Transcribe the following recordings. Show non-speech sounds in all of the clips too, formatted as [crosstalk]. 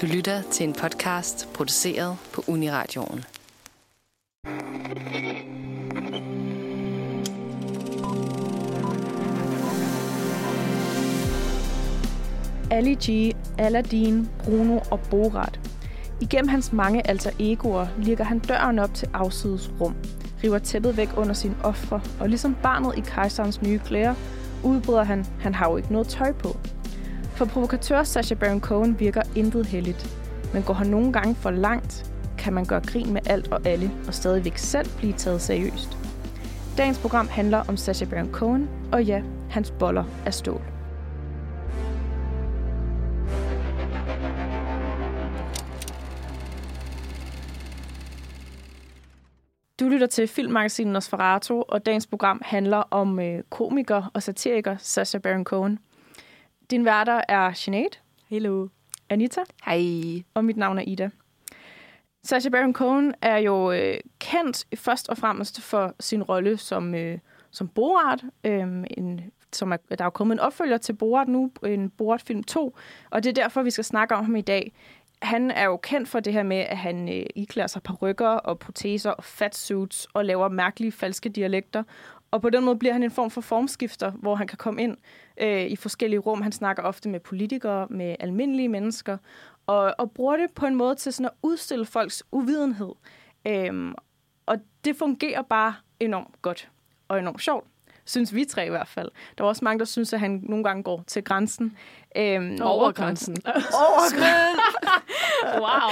Du lytter til en podcast produceret på Uniradioen. Ali G, Aladdin, Bruno og Borat. Igennem hans mange alter egoer ligger han døren op til afsides rum, river tæppet væk under sine ofre, og ligesom barnet i kejserens nye klæder, udbryder han, han har jo ikke noget tøj på. For provokatør Sacha Baron Cohen virker intet heldigt, men går han nogle gange for langt, kan man gøre grin med alt og alle, og stadigvæk selv blive taget seriøst. Dagens program handler om Sacha Baron Cohen, og ja, hans boller er stål. Du lytter til filmmagasinet Nosferatu, og dagens program handler om øh, komiker og satiriker Sacha Baron Cohen. Din værter er Sinead, Hello. Anita Hej. og mit navn er Ida. Sacha Baron Cohen er jo øh, kendt først og fremmest for sin rolle som, øh, som Borat, øh, en, som er, der er jo kommet en opfølger til Borat nu, en Borat-film 2, og det er derfor, vi skal snakke om ham i dag. Han er jo kendt for det her med, at han øh, iklæder sig rykker og proteser og fatsuits og laver mærkelige falske dialekter. Og på den måde bliver han en form for formskifter, hvor han kan komme ind øh, i forskellige rum. Han snakker ofte med politikere, med almindelige mennesker, og, og bruger det på en måde til sådan at udstille folks uvidenhed. Øhm, og det fungerer bare enormt godt og enormt sjovt. Synes vi tre i hvert fald. Der er også mange, der synes, at han nogle gange går til grænsen. Øhm, Over grænsen. Over grænsen. [laughs] wow.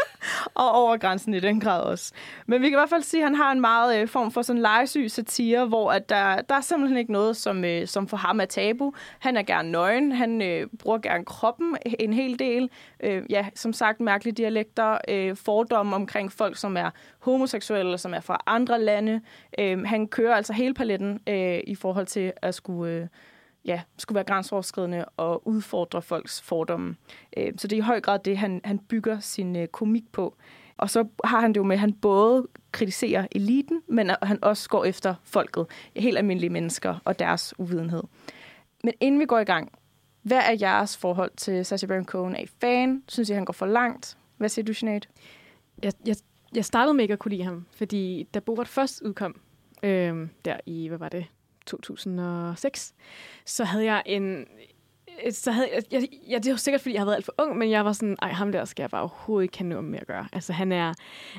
[laughs] og over grænsen i den grad også. Men vi kan i hvert fald sige, at han har en meget øh, form for sådan legesyg satire, hvor at der, der er simpelthen ikke noget, som, øh, som for ham er tabu. Han er gerne nøgen, han øh, bruger gerne kroppen en hel del. Øh, ja, som sagt, mærkelige dialekter, øh, fordomme omkring folk, som er homoseksuelle, som er fra andre lande. Øh, han kører altså hele paletten øh, i forhold til at skulle... Øh, ja, skulle være grænseoverskridende og udfordre folks fordomme. Øh, så det er i høj grad det, han, han bygger sin øh, komik på. Og så har han det jo med, at han både kritiserer eliten, men at han også går efter folket, helt almindelige mennesker og deres uvidenhed. Men inden vi går i gang, hvad er jeres forhold til Sacha Baron Cohen? Er I fan? Synes I, han går for langt? Hvad siger du, Sinead? Jeg, jeg, jeg startede med ikke at kunne lide ham, fordi da Borat først udkom, øh, der i, hvad var det, 2006, så havde jeg en... Øh, så havde jeg, jeg, jeg, det var sikkert, fordi jeg havde været alt for ung, men jeg var sådan, ej, ham der skal jeg bare overhovedet ikke have noget med at gøre. Altså, han er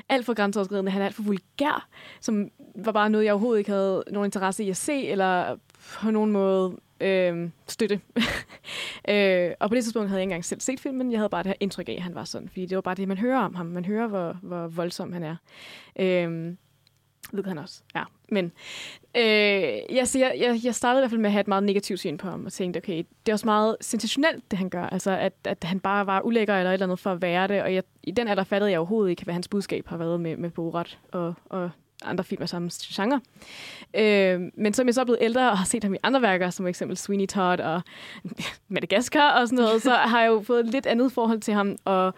alt for grænseoverskridende, han er alt for vulgær, som var bare noget, jeg overhovedet ikke havde nogen interesse i at se, eller på nogen måde øh, støtte. [laughs] øh, og på det tidspunkt havde jeg ikke engang selv set filmen, jeg havde bare det her indtryk af, at han var sådan, fordi det var bare det, man hører om ham. Man hører, hvor, hvor voldsom han er. Øh, ved han også, ja. Men øh, jeg, siger, jeg, jeg startede i hvert fald med at have et meget negativt syn på ham, og tænkte, okay, det er også meget sensationelt, det han gør. Altså, at, at han bare var ulækker eller et eller andet for at være det, og jeg, i den alder fattede jeg overhovedet ikke, hvad hans budskab har været med, med Borat og, og andre film af samme genre. Øh, men som jeg så er blevet ældre og har set ham i andre værker, som eksempel Sweeney Todd og [laughs] Madagaskar og sådan noget, så har jeg jo fået et lidt andet forhold til ham, og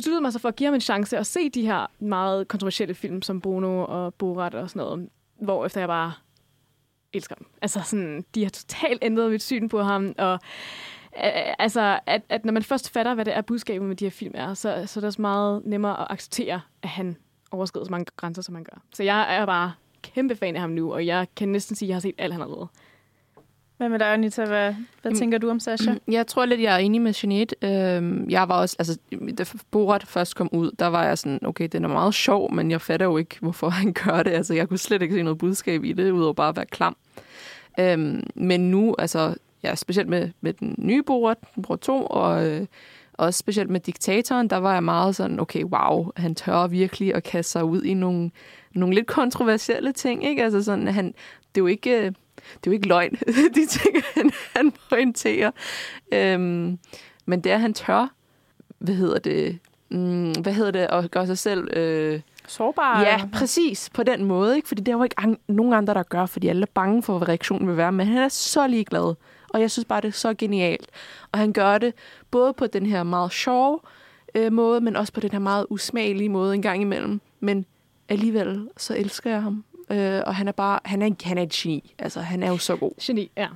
besluttede mig så for at give ham en chance at se de her meget kontroversielle film, som Bono og Borat og sådan noget, hvor efter jeg bare elsker dem. Altså sådan, de har totalt ændret mit syn på ham, og øh, altså, at, at når man først fatter, hvad det er budskabet med de her film er, så, så er det også meget nemmere at acceptere, at han overskrider så mange grænser, som han gør. Så jeg er bare kæmpe fan af ham nu, og jeg kan næsten sige, at jeg har set alt, han har lavet. Hvad med dig, Anita? Hvad, hvad tænker du om Sasha? [clears throat] Jeg tror lidt, jeg er enig med Jeanette. Øhm, jeg var også, altså, da Borat først kom ud, der var jeg sådan, okay, den er meget sjov, men jeg fatter jo ikke, hvorfor han gør det. Altså, jeg kunne slet ikke se noget budskab i det, udover bare at være klam. Øhm, men nu, altså, ja, specielt med, med den nye Borat, Borat 2, og øh, også specielt med diktatoren, der var jeg meget sådan, okay, wow, han tør virkelig at kaste sig ud i nogle, nogle lidt kontroversielle ting, ikke? Altså sådan, han, det er jo ikke... Det er jo ikke løgn, [laughs] de ting, han, han pointerer. Øhm, men det er, han tør, hvad hedder det, mm, hvad hedder det, at gøre sig selv... Øh, Sårbar? Ja, præcis, på den måde. Ikke? Fordi det er jo ikke an- nogen andre, der gør, fordi alle er bange for, hvad reaktionen vil være. Men han er så ligeglad, og jeg synes bare, det er så genialt. Og han gør det både på den her meget sjove øh, måde, men også på den her meget usmagelige måde en gang imellem. Men alligevel, så elsker jeg ham. Øh, og han er bare, han er, han er et geni. Altså, han er jo så god. Geni, ja.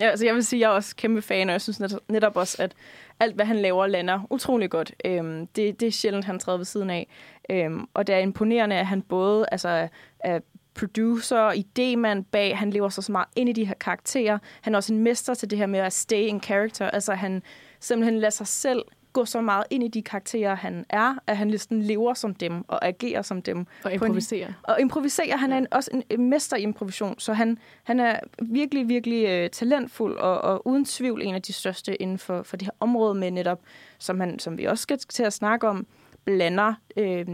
Ja, altså jeg vil sige, at jeg er også kæmpe fan, og jeg synes net- netop også, at alt, hvad han laver, lander utrolig godt. Øhm, det, det er sjældent, han træder ved siden af. Øhm, og det er imponerende, at han både altså, er producer, idémand bag, han lever så, så meget ind i de her karakterer. Han er også en mester til det her med at stay in character. Altså han simpelthen lader sig selv gå så meget ind i de karakterer, han er, at han næsten lever som dem og agerer som dem. Og improvisere. Og improviserer. Han er en, også en, en mester i improvisation, så han, han er virkelig, virkelig øh, talentfuld og, og uden tvivl en af de største inden for, for det her område med netop, som, han, som vi også skal til at snakke om, blander øh,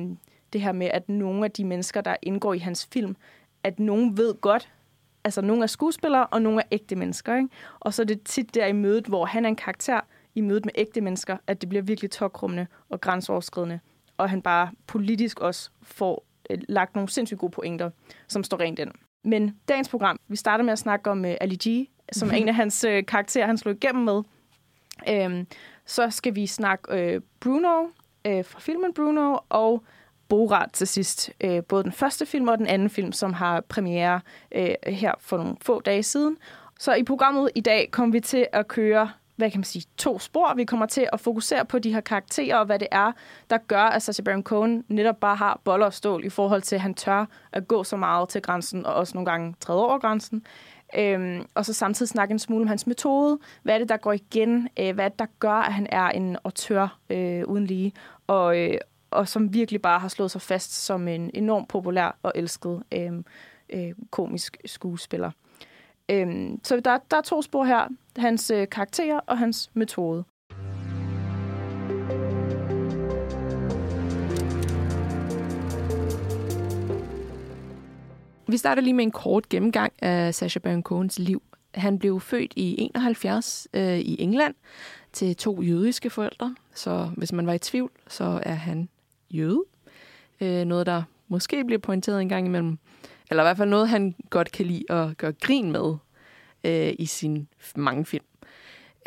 det her med, at nogle af de mennesker, der indgår i hans film, at nogen ved godt, altså nogle er skuespillere, og nogle er ægte mennesker. Ikke? Og så er det tit der i mødet, hvor han er en karakter, i mødet med ægte mennesker, at det bliver virkelig tokrummende og grænseoverskridende. Og han bare politisk også får øh, lagt nogle sindssygt gode pointer, som står rent ind. Men dagens program, vi starter med at snakke om uh, Ali G, som er [laughs] en af hans uh, karakterer, han slog igennem med. Øhm, så skal vi snakke uh, Bruno uh, fra filmen Bruno, og Borat til sidst. Uh, både den første film og den anden film, som har premiere uh, her for nogle få dage siden. Så i programmet i dag kommer vi til at køre hvad kan man sige, to spor. Vi kommer til at fokusere på de her karakterer, og hvad det er, der gør, at Sacha Baron Cohen netop bare har boller og stål i forhold til, at han tør at gå så meget til grænsen, og også nogle gange træde over grænsen. Øhm, og så samtidig snakke en smule om hans metode. Hvad er det, der går igen? Øh, hvad er det, der gør, at han er en auteur øh, uden lige? Og, øh, og som virkelig bare har slået sig fast som en enormt populær og elsket øh, øh, komisk skuespiller. Øhm, så der, der er to spor her. Hans øh, karakterer og hans metode. Vi starter lige med en kort gennemgang af Sacha Baron Cohens liv. Han blev født i 71 øh, i England til to jødiske forældre. Så hvis man var i tvivl, så er han jøde. Øh, noget, der måske bliver pointeret en gang imellem. Eller i hvert fald noget, han godt kan lide at gøre grin med øh, i sine mange film.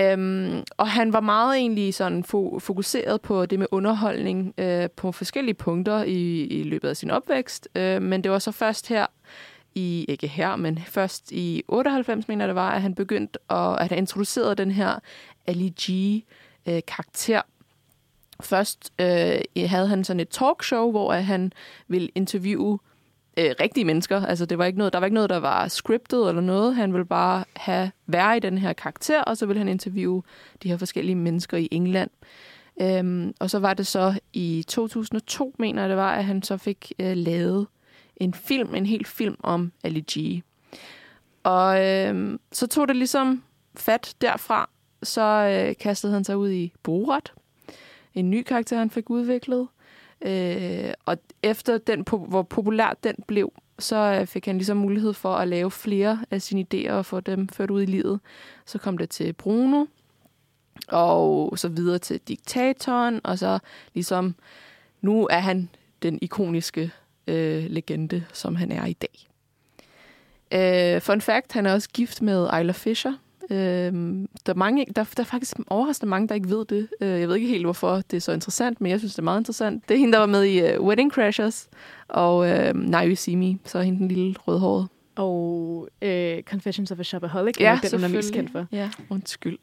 Øhm, og han var meget egentlig sådan fo- fokuseret på det med underholdning øh, på forskellige punkter i, i løbet af sin opvækst. Øh, men det var så først her i, ikke her, men først i 98, mener det var, at han begyndte at, at han introducerede den her Ali G-karakter. Øh, først øh, havde han sådan et talkshow, hvor han ville interviewe øh, rigtige mennesker. Altså, det var ikke noget, der var ikke noget, der var scriptet eller noget. Han ville bare have være i den her karakter, og så ville han interviewe de her forskellige mennesker i England. Øhm, og så var det så i 2002, mener jeg det var, at han så fik øh, lavet en film, en hel film om Ali G. Og øh, så tog det ligesom fat derfra, så øh, kastede han sig ud i Borat, en ny karakter, han fik udviklet. Øh, og efter den, hvor populær den blev, så øh, fik han ligesom mulighed for at lave flere af sine idéer og få dem ført ud i livet. Så kom det til Bruno, og så videre til Diktatoren, og så ligesom, nu er han den ikoniske øh, legende, som han er i dag. Øh, fun fact, han er også gift med Isla Fisher, Øhm, der, er mange, der, der er faktisk overraskende mange, der ikke ved det. Øh, jeg ved ikke helt, hvorfor det er så interessant, men jeg synes, det er meget interessant. Det er hende, der var med i uh, Wedding Crashers, og uh, Now You See Me, så er hende den lille rødhårede. Og uh, Confessions of a Shopaholic, ja, den, hun er mest kendt for. Ja, undskyld.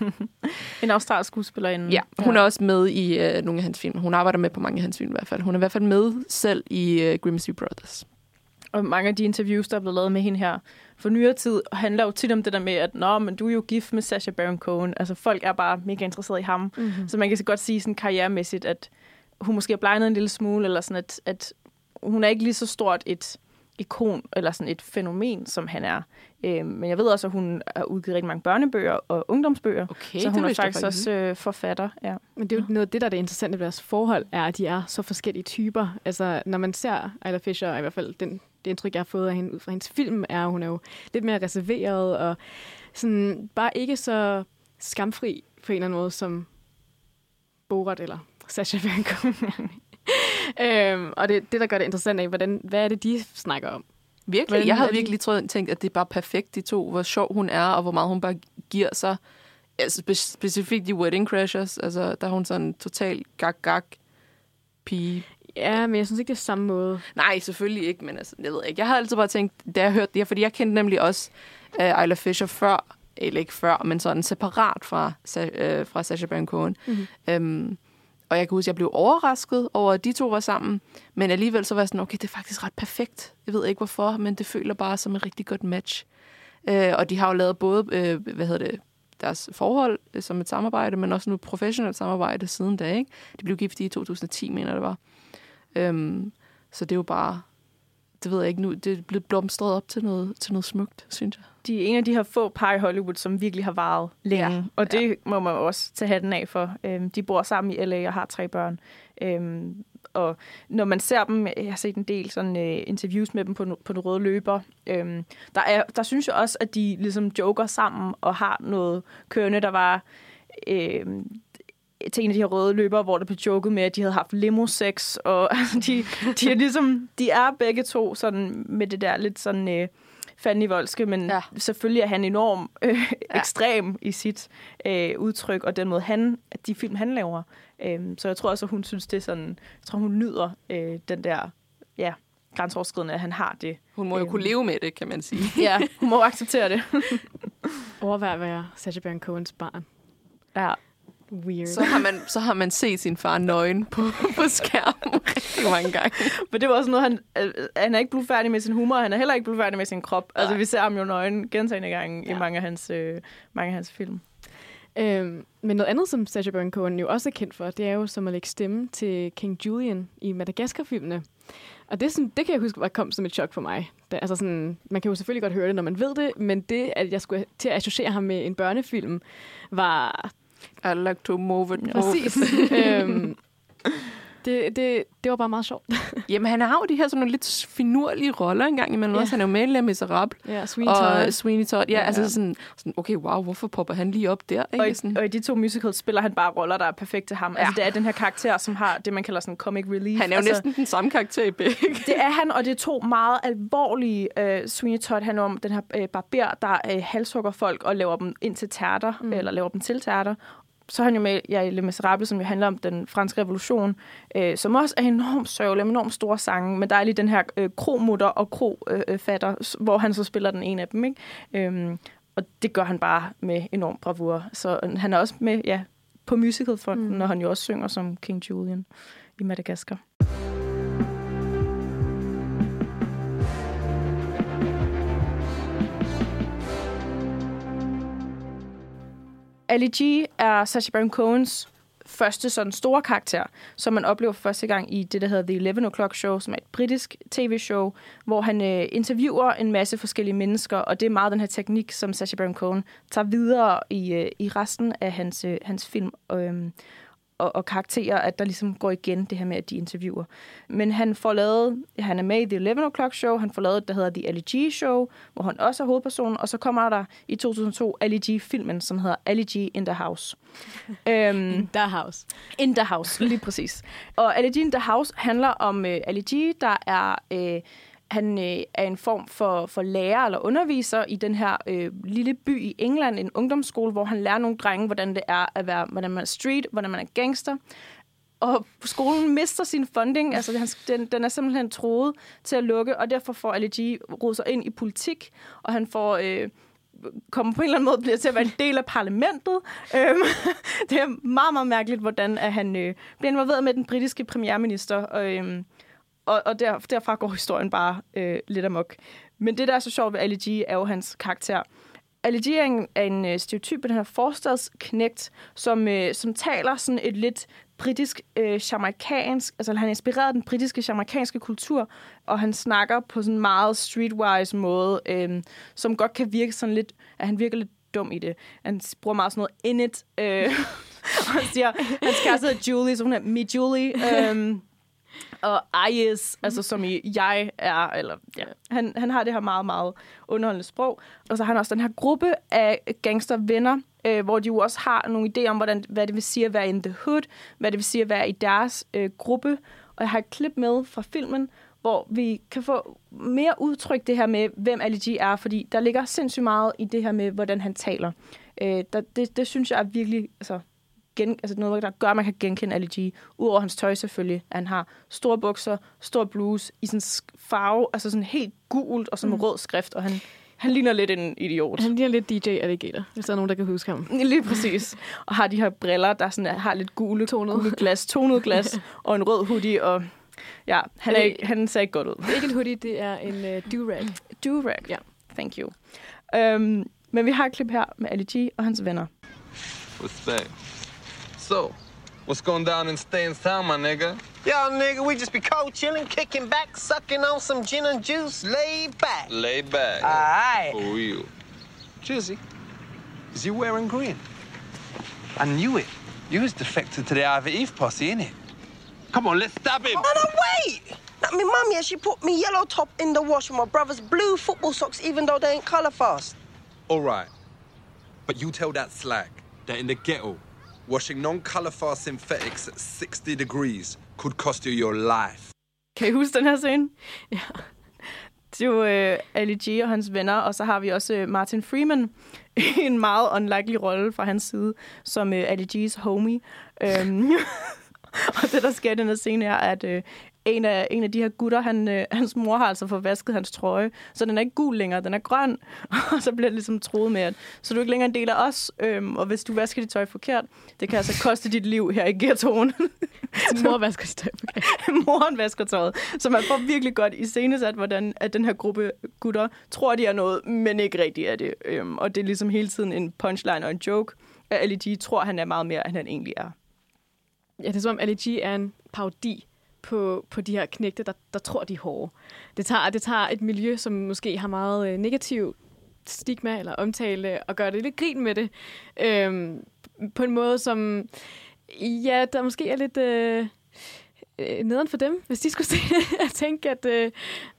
[laughs] en australsk skuespillerinde. Ja, hun ja. er også med i uh, nogle af hans film. Hun arbejder med på mange af hans film i hvert fald. Hun er i hvert fald med selv i uh, Grimsby Brothers. Og mange af de interviews, der er blevet lavet med hende her for nyere tid, handler jo tit om det der med, at Nå, men du er jo gift med Sacha Baron Cohen. Altså folk er bare mega interesseret i ham. Mm-hmm. Så man kan så godt sige sådan karrieremæssigt, at hun måske er blegnet en lille smule, eller sådan, at, at hun er ikke lige så stort et ikon, eller sådan et fænomen, som han er. Øh, men jeg ved også, at hun har udgivet rigtig mange børnebøger og ungdomsbøger. Okay, så hun er faktisk, også øh, forfatter. Ja. Men det er jo noget det, der er det interessante ved deres forhold, er, at de er så forskellige typer. Altså, når man ser Isla Fisher, i hvert fald den, det indtryk, jeg har fået af hende ud fra hendes film, er, at hun er jo lidt mere reserveret, og sådan, bare ikke så skamfri på en eller anden måde, som Borat eller Baron Cohen [laughs] øhm, og det, det, der gør det interessant af, hvordan, hvad er det, de snakker om? Virkelig? Hvordan jeg havde virkelig troet, tænkt, at det er bare perfekt, de to. Hvor sjov hun er, og hvor meget hun bare giver sig. Altså, spe- specifikt i Wedding Crashers. Altså, der er hun sådan total gag-gag pige. Ja, men jeg synes ikke, det er samme måde. Nej, selvfølgelig ikke, men altså, jeg ved ikke. Jeg har altid bare tænkt, da jeg hørte det her, fordi jeg kendte nemlig også uh, Isla Fisher før, eller ikke før, men sådan separat fra, uh, fra Sacha Baron Cohen. Mm-hmm. Um, og jeg kan huske, at jeg blev overrasket over, at de to var sammen. Men alligevel så var jeg sådan, okay, det er faktisk ret perfekt. Jeg ved ikke hvorfor, men det føler bare som et rigtig godt match. Uh, og de har jo lavet både, uh, hvad hedder det, deres forhold uh, som et samarbejde, men også nu professionelt samarbejde siden da, ikke? De blev gift i 2010, mener det var. Um, så det er jo bare, det ved jeg ikke nu, det er blevet blomstret op til noget, til noget smukt, synes jeg. De er en af de her få par i Hollywood, som virkelig har varet længe. Ja. Og det ja. må man også tage hatten af for. Um, de bor sammen i LA og har tre børn. Um, og når man ser dem, jeg har set en del sådan uh, interviews med dem på, på den røde løber, um, der, er, der synes jeg også, at de ligesom joker sammen og har noget kørende, der var... Uh, til en af de her røde løber, hvor der blev joket med, at de havde haft limo-sex, og [laughs] altså, de, de, er ligesom, de er begge to sådan med det der lidt sådan øh, fandenivoldske, men ja. selvfølgelig er han enormt øh, ja. ekstrem i sit øh, udtryk, og den måde han, at de film, han laver. Øh, så jeg tror også, at hun synes, det er sådan, jeg tror, hun nyder øh, den der, ja, grænseoverskridende, at han har det. Hun må jo øh, kunne leve med det, kan man sige. ja, hun må acceptere det. [laughs] Overvej at være Sacha Baron Cohens barn. Ja. Weird. Så har man, så har man set sin far nøgen på, [laughs] på skærmen rigtig mange gange. Men det var også noget, han, øh, han er ikke blevet færdig med sin humor, han er heller ikke blevet færdig med sin krop. Nej. Altså, vi ser ham jo nøgen gentagende gange ja. i mange af hans, øh, mange af hans film. Øhm, men noget andet, som Sacha Baron Cohen jo også er kendt for, det er jo som at lægge stemme til King Julian i Madagaskar-filmene. Og det, sådan, det kan jeg huske, var kom som et chok for mig. Det, altså sådan, man kan jo selvfølgelig godt høre det, når man ved det, men det, at jeg skulle til at associere ham med en børnefilm, var i like to move it. Præcis. øhm, [laughs] det, det, det var bare meget sjovt. [laughs] Jamen, han har jo de her sådan nogle lidt finurlige roller engang imellem yeah. også. Han er jo med i Les Miserables. Ja, Sweeney Todd. Og Sweeney Todd. Ja, ja, altså sådan, sådan, okay, wow, hvorfor popper han lige op der? Ikke? Og, i, sådan. og i de to musicals spiller han bare roller, der er perfekte til ham. Ja. Altså, det er den her karakter, som har det, man kalder sådan comic relief. Han er jo altså, næsten den samme karakter i begge. [laughs] det er han, og det er to meget alvorlige. Uh, Sweeney Todd handler om den her uh, barber, der uh, halshugger folk og laver dem ind til tærter, mm. eller laver dem til tærter så er han jo med ja, i Le Miserable, som jo handler om den franske revolution, øh, som også er enormt sørgelig, enormt store sange, men der er lige den her øh, kromutter og krofatter, øh, hvor han så spiller den ene af dem, ikke? Øhm, og det gør han bare med enorm bravur. Så øh, han er også med ja, på musicalfronten, mm. når han jo også synger som King Julian i Madagaskar. Ali G er Sacha Baron Cohens første sådan store karakter, som man oplever for første gang i det, der hedder The 11 O'Clock Show, som er et britisk tv-show, hvor han øh, interviewer en masse forskellige mennesker, og det er meget den her teknik, som Sacha Baron Cohen tager videre i, øh, i resten af hans, øh, hans film. Øh, og, og karakterer, at der ligesom går igen det her med, at de interviewer. Men han får lavet, han er med i The 11 O'Clock Show, han får lavet, der hedder The Ali G Show, hvor han også er hovedpersonen, og så kommer der i 2002 Ali G-filmen, som hedder Ali G in the House. um, [laughs] in the House. In the House, lige præcis. Og Ali G in the House handler om uh, Ali G, der er... Uh, han øh, er en form for, for lærer eller underviser i den her øh, lille by i England, en ungdomsskole, hvor han lærer nogle drenge, hvordan det er at være, hvordan man er street, hvordan man er gangster. Og skolen mister sin funding, altså den, den er simpelthen troet til at lukke, og derfor får Ali G rodet sig ind i politik, og han får... Øh, kommer på en eller anden måde bliver til at være en del af parlamentet. Øhm, [laughs] det er meget, meget mærkeligt, hvordan at han øh, bliver involveret med den britiske premierminister. Og, øhm, og, og der, derfra går historien bare øh, lidt amok. Men det, der er så sjovt ved Ali G, er jo hans karakter. Ali G er en, er en øh, stereotyp den her forstadsknægt, som, øh, som taler sådan et lidt britisk øh, jamaikansk, altså han er inspireret af den britiske jamaikanske kultur, og han snakker på sådan en meget streetwise måde, øh, som godt kan virke sådan lidt, at han virker lidt dum i det. Han bruger meget sådan noget in it, øh, [laughs] og han siger, hans kæreste er Julie, så hun er me Julie, øh, og is, altså som i jeg er, eller ja, han, han har det her meget, meget underholdende sprog. Og så har han også den her gruppe af gangstervenner, øh, hvor de jo også har nogle idéer om, hvordan, hvad det vil sige at være in the hood, hvad det vil sige at være i deres øh, gruppe. Og jeg har et klip med fra filmen, hvor vi kan få mere udtryk det her med, hvem Ali G er, fordi der ligger sindssygt meget i det her med, hvordan han taler. Øh, der, det, det synes jeg er virkelig altså, gen, altså noget, der gør, at man kan genkende Ali G. Udover hans tøj selvfølgelig. At han har store bukser, stor bluse i sådan farve, altså sådan helt gult og sådan mm. rød skrift, og han, han ligner lidt en idiot. Han ligner lidt DJ Alligator, hvis der er nogen, der kan huske ham. [laughs] Lige præcis. Og har de her briller, der sådan er, har lidt gule, Tonet. gule glas, tonet glas, [laughs] og en rød hoodie, og ja, han, er, Er ikke- han ser ikke godt ud. Det er ikke en hoodie, det er en uh, do-rag. Do-rag. Ja. Thank you. Um, men vi har et klip her med Ali G og hans venner. Respect. So, what's going down in Staines Town, my nigga? Yo, nigga, we just be cold chilling, kicking back, sucking on some gin and juice, laid back. Lay back. Aight. For real. Jizzy, is you wearing green? I knew it. You was defected to the Ivy Eve posse, innit? Come on, let's stab him. No, no, wait! Now, my mum, yeah, she put me yellow top in the wash with my brother's blue football socks, even though they ain't colour fast. All right. But you tell that slag that in the ghetto, washing non-color synthetics at 60 degrees could cost you your life. Kan I huske den her scene? Ja. Det er jo øh, Ali G og hans venner, og så har vi også øh, Martin Freeman i en meget unlikely rolle fra hans side, som øh, Ali G's homie. Øhm, [laughs] og det, der sker i den her scene, er, at øh, en, af, en af de her gutter, han, øh, [laughs] hans mor har altså fået vasket hans trøje, så den er ikke gul længere, den er grøn. [laughs] Og så bliver det ligesom troet med, at så er du ikke længere en del af os, øhm, og hvis du vasker dit tøj forkert, det kan altså koste dit liv her i ghettoen. [laughs] Mor vasker sit tøj forkert. moren vasker tøjet. Så man får virkelig godt i scenesat, hvordan at den her gruppe gutter tror, de er noget, men ikke rigtig er det. Øhm, og det er ligesom hele tiden en punchline og en joke. At Ali G tror, han er meget mere, end han egentlig er. Ja, det er som om Ali G er en parodi på, på de her knægte, der, der tror, de er hårde. Det tager, det tager et miljø, som måske har meget øh, negativ stigma eller omtale, og gør det lidt grin med det. Øhm, på en måde, som ja, der måske er lidt øh, øh nederen for dem, hvis de skulle se det. [laughs] Jeg tænke, at øh,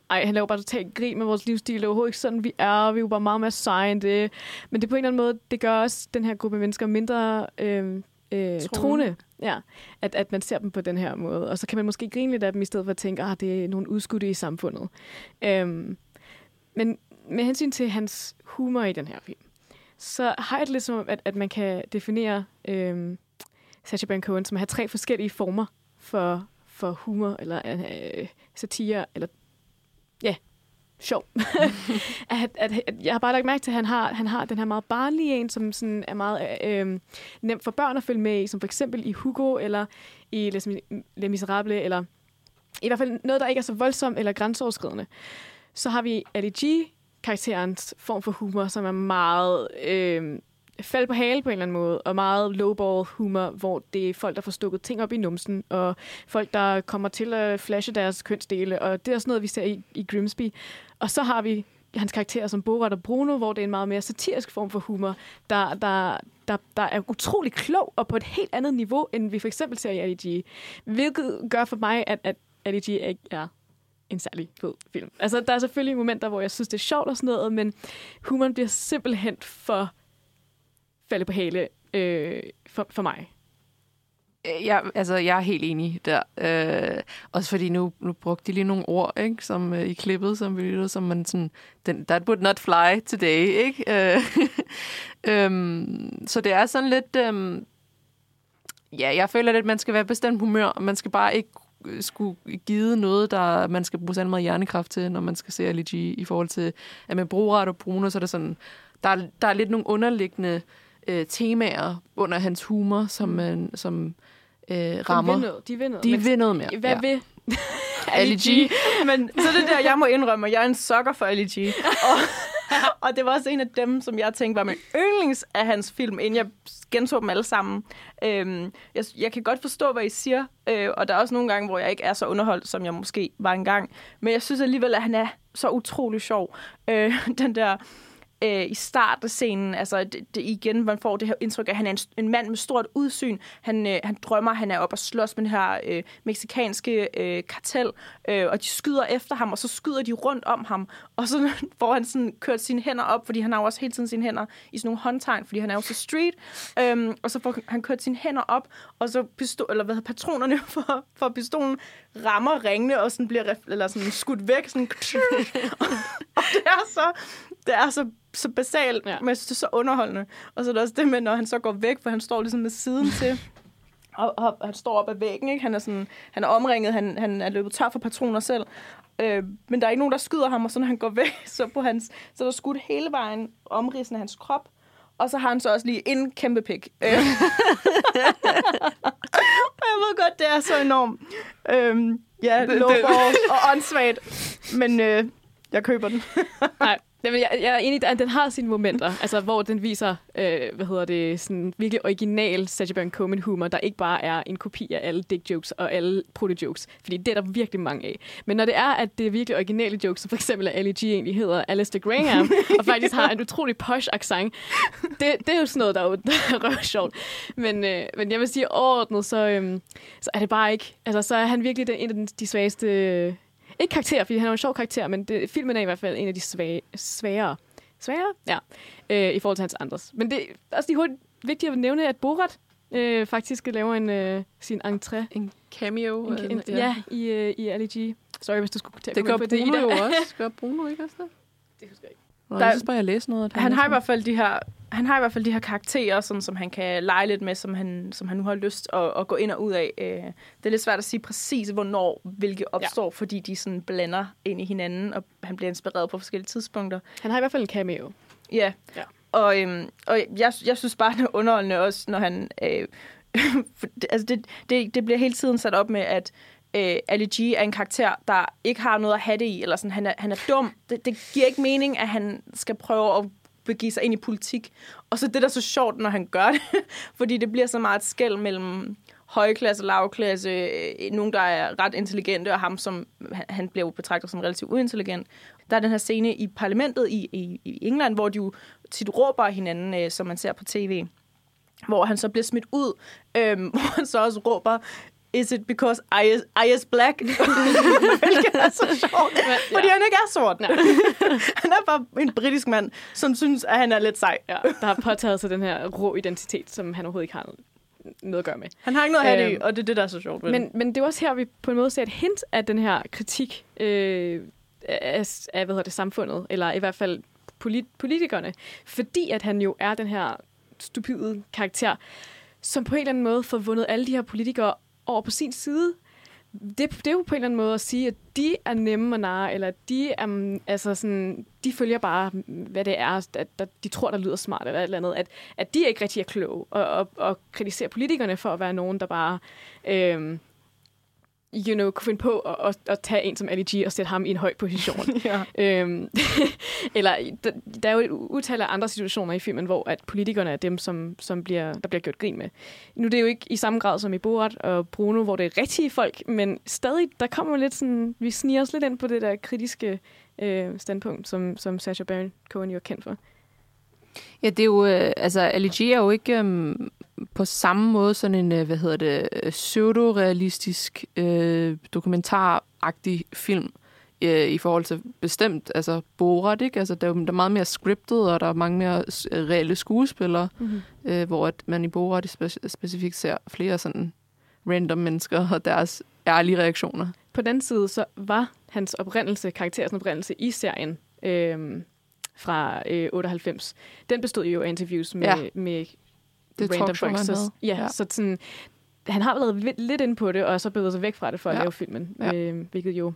ej, han laver bare totalt grin med vores livsstil. Det er overhovedet ikke sådan, vi er. Vi er jo bare meget mere seje end det. Men det på en eller anden måde, det gør også den her gruppe mennesker mindre øh, øh, troende. Ja, at, at man ser dem på den her måde. Og så kan man måske grine lidt af dem, i stedet for at tænke, at ah, det er nogle udskudte i samfundet. Øhm, men med hensyn til hans humor i den her film, så har jeg det lidt som om, at, at man kan definere øhm, Sacha Baron Cohen som at have tre forskellige former for, for humor, eller øh, satire, eller ja, sjov. [laughs] at, at, at, jeg har bare lagt mærke til, at han har, han har den her meget barnlige en, som sådan er meget øh, nemt for børn at følge med i, som for eksempel i Hugo, eller i Les, Les Miserables, eller i hvert fald noget, der ikke er så voldsomt eller grænseoverskridende. Så har vi Ali G, karakterens form for humor, som er meget øh, fald på hale på en eller anden måde, og meget lowball humor, hvor det er folk, der får stukket ting op i numsen, og folk, der kommer til at flashe deres kønsdele, og det er sådan noget, vi ser i, i Grimsby. Og så har vi hans karakterer som Borat og Bruno, hvor det er en meget mere satirisk form for humor, der, der, der, der er utrolig klog og på et helt andet niveau, end vi for eksempel ser i Ali G. Hvilket gør for mig, at, at Ali G ikke er en særlig fed film. Altså, der er selvfølgelig momenter, hvor jeg synes, det er sjovt og sådan noget, men humoren bliver simpelthen for faldet på hale øh, for, for mig. Øh, ja, altså, jeg er helt enig der. Øh, også fordi nu, nu brugte de lige nogle ord, ikke, som øh, i klippet, som vi lyttede, som man sådan, den, that would not fly today, ikke? Øh, [laughs] øhm, så det er sådan lidt, øhm, ja, jeg føler lidt, at man skal være bestemt humør, og man skal bare ikke øh, skulle give noget, der man skal bruge så meget hjernekraft til, når man skal se Ali G, i forhold til, at man bruger ret og Bruno, så er der sådan, der er, der er lidt nogle underliggende øh, temaer under hans humor, som, man, som øh, rammer. De vil noget. De vil noget. De Men vil noget mere. Hvad ja. vil [laughs] [laughs] Ali G. Men så det der, jeg må indrømme, jeg er en sokker for Ali G. Og, og det var også en af dem, som jeg tænkte var min yndlings af hans film, inden jeg gentog dem alle sammen. Øhm, jeg, jeg kan godt forstå, hvad I siger, øh, og der er også nogle gange, hvor jeg ikke er så underholdt, som jeg måske var engang. Men jeg synes alligevel, at han er så utrolig sjov. Øh, [laughs] den der øh, i starten af scenen, altså det, det, igen, man får det her indtryk af, at han er en, en mand med stort udsyn. Han, øh, han drømmer, han er op og slås med den her øh, meksikanske øh, kartel, øh, og de skyder efter ham, og så skyder de rundt om ham, og så [laughs] får han sådan kørt sine hænder op, fordi han har jo også hele tiden sine hænder i sådan nogle håndtegn, fordi han er jo så street, øhm, og så får han kørt sine hænder op, og så pistol, eller hvad hedder, patronerne [laughs] for, for pistolen rammer ringene, og sådan bliver ref, eller sådan skudt væk, sådan, [laughs] og det er så det er så, så basalt, Ja. men jeg synes, det er så underholdende. Og så er der også det med, når han så går væk, for han står ligesom med siden til, [laughs] og, og han står op ad væggen, ikke? Han er, sådan, han er omringet, han, han er løbet tør for patroner selv. Øh, men der er ikke nogen, der skyder ham, og så når han går [laughs] væk, så, på hans, så er der skudt hele vejen omridsen af hans krop. Og så har han så også lige en kæmpe pik. Øh. [laughs] og jeg ved godt, det er så enormt. Øhm, ja, Det- low det- balls og åndssvagt. Men øh, jeg køber den. Nej, Jamen, jeg, jeg er enig, at den har sine momenter, altså, hvor den viser, øh, hvad hedder det, sådan virkelig original Sacha Baron Cohen humor, der ikke bare er en kopi af alle dick jokes og alle proto jokes, fordi det er der virkelig mange af. Men når det er, at det er virkelig originale jokes, som for eksempel at Ali G egentlig hedder Alistair Graham, [laughs] og faktisk har en utrolig posh accent, det, det er jo sådan noget, der er, jo, [laughs] der er sjovt. Men, øh, men jeg vil sige, overordnet, så, øh, så er det bare ikke, altså så er han virkelig den, en af de svageste ikke karakter, fordi han er en sjov karakter, men det, filmen er i hvert fald en af de svage, svagere. Svagere? Ja. Øh, I forhold til hans andres. Men det er også lige hurtigt vigtigt at nævne, at Borat øh, faktisk laver en, øh, sin entré. En cameo. En, en, ja. ja, i, øh, i Ali G. Sorry, hvis du skulle at Det gør på det, Bruno Ida. jo [laughs] også. Gør Bruno ikke også det? Det husker jeg ikke. Nå, Der- jeg synes bare, jeg læste noget. Han er har i hvert fald de her, han har i hvert fald de her karakterer, sådan, som han kan lege lidt med, som han, som han nu har lyst at, at gå ind og ud af. Øh, Det er lidt svært at sige præcis, hvornår hvilke opstår, ja. fordi de sådan blander ind i hinanden, og han bliver inspireret på forskellige tidspunkter. Han har i hvert fald en cameo. Ja. Ja. Og, øhm, og jeg, jeg synes bare, [laughs] det er underholdende også, når han... Øh, [laughs] altså det, det, det bliver hele tiden sat op med, at øh, Ali G er en karakter, der ikke har noget at have det i, eller sådan, han er, han er dum. Det, det giver ikke mening, at han skal prøve at begive sig ind i politik. Og så det der er så sjovt, når han gør [laughs] det, fordi det bliver så meget et skæld mellem højklasse lavklasse, øh, nogen, der er ret intelligente, og ham, som han- blev bliver betragtet som relativt uintelligent. Der er den her scene i parlamentet i, i, i England, hvor de jo tit råber hinanden, øh, som man ser på tv hvor han så bliver smidt ud, øhm, [laughs] hvor han så også råber, is it because I is, I is black? [laughs] Hvilket er så sjovt, ja. fordi han ikke er sort. [laughs] han er bare en britisk mand, som synes, at han er lidt sej. Ja, der har påtaget sig den her rå identitet, som han overhovedet ikke har noget at gøre med. Han har ikke noget at have det i, Øhm, og det er det, der er så sjovt ved. Men, men det er også her, vi på en måde ser et hint af den her kritik øh, af, af hvad hedder det, samfundet, eller i hvert fald polit, politikerne, fordi at han jo er den her stupide karakter, som på en eller anden måde får vundet alle de her politikere over på sin side. Det, det er jo på en eller anden måde at sige, at de er nemme at narre, eller at de, er, mm, altså sådan, de følger bare, hvad det er, at, at de tror, der lyder smart eller et eller andet, at, at de ikke rigtig er kloge, og, og, og kritiserer politikerne for at være nogen, der bare øh, you know, kunne finde på at, at, at tage en som Ali G og sætte ham i en høj position. [laughs] ja. øhm, [laughs] eller der, der er jo et utal af andre situationer i filmen, hvor at politikerne er dem, som, som bliver, der bliver gjort grin med. Nu er det jo ikke i samme grad som i Borat og Bruno, hvor det er rigtige folk, men stadig, der kommer lidt sådan, vi sniger os lidt ind på det der kritiske øh, standpunkt, som, som Sacha Baron Cohen jo er kendt for. Ja, det er jo, øh, altså, Ali G er jo ikke øhm, på samme måde sådan en, øh, hvad hedder det, øh, pseudo-realistisk, øh, dokumentaragtig film øh, i forhold til bestemt, altså Borat, ikke? Altså, der er der er meget mere scriptet, og der er mange mere øh, reelle skuespillere, Mm-hmm. øh, hvor at man i Borat spe- specifikt ser flere sådan random mennesker og deres ærlige reaktioner. På den side, så var hans oprindelse, karakterens oprindelse i serien øh, fra øh, 98, den bestod jo af interviews med, Ja. med Det random havde. ja, ja, så sådan, han har været lidt- lidt ind på det, og så bevæget sig væk fra det for at Ja. lave filmen, Ja. øh, hvilket jo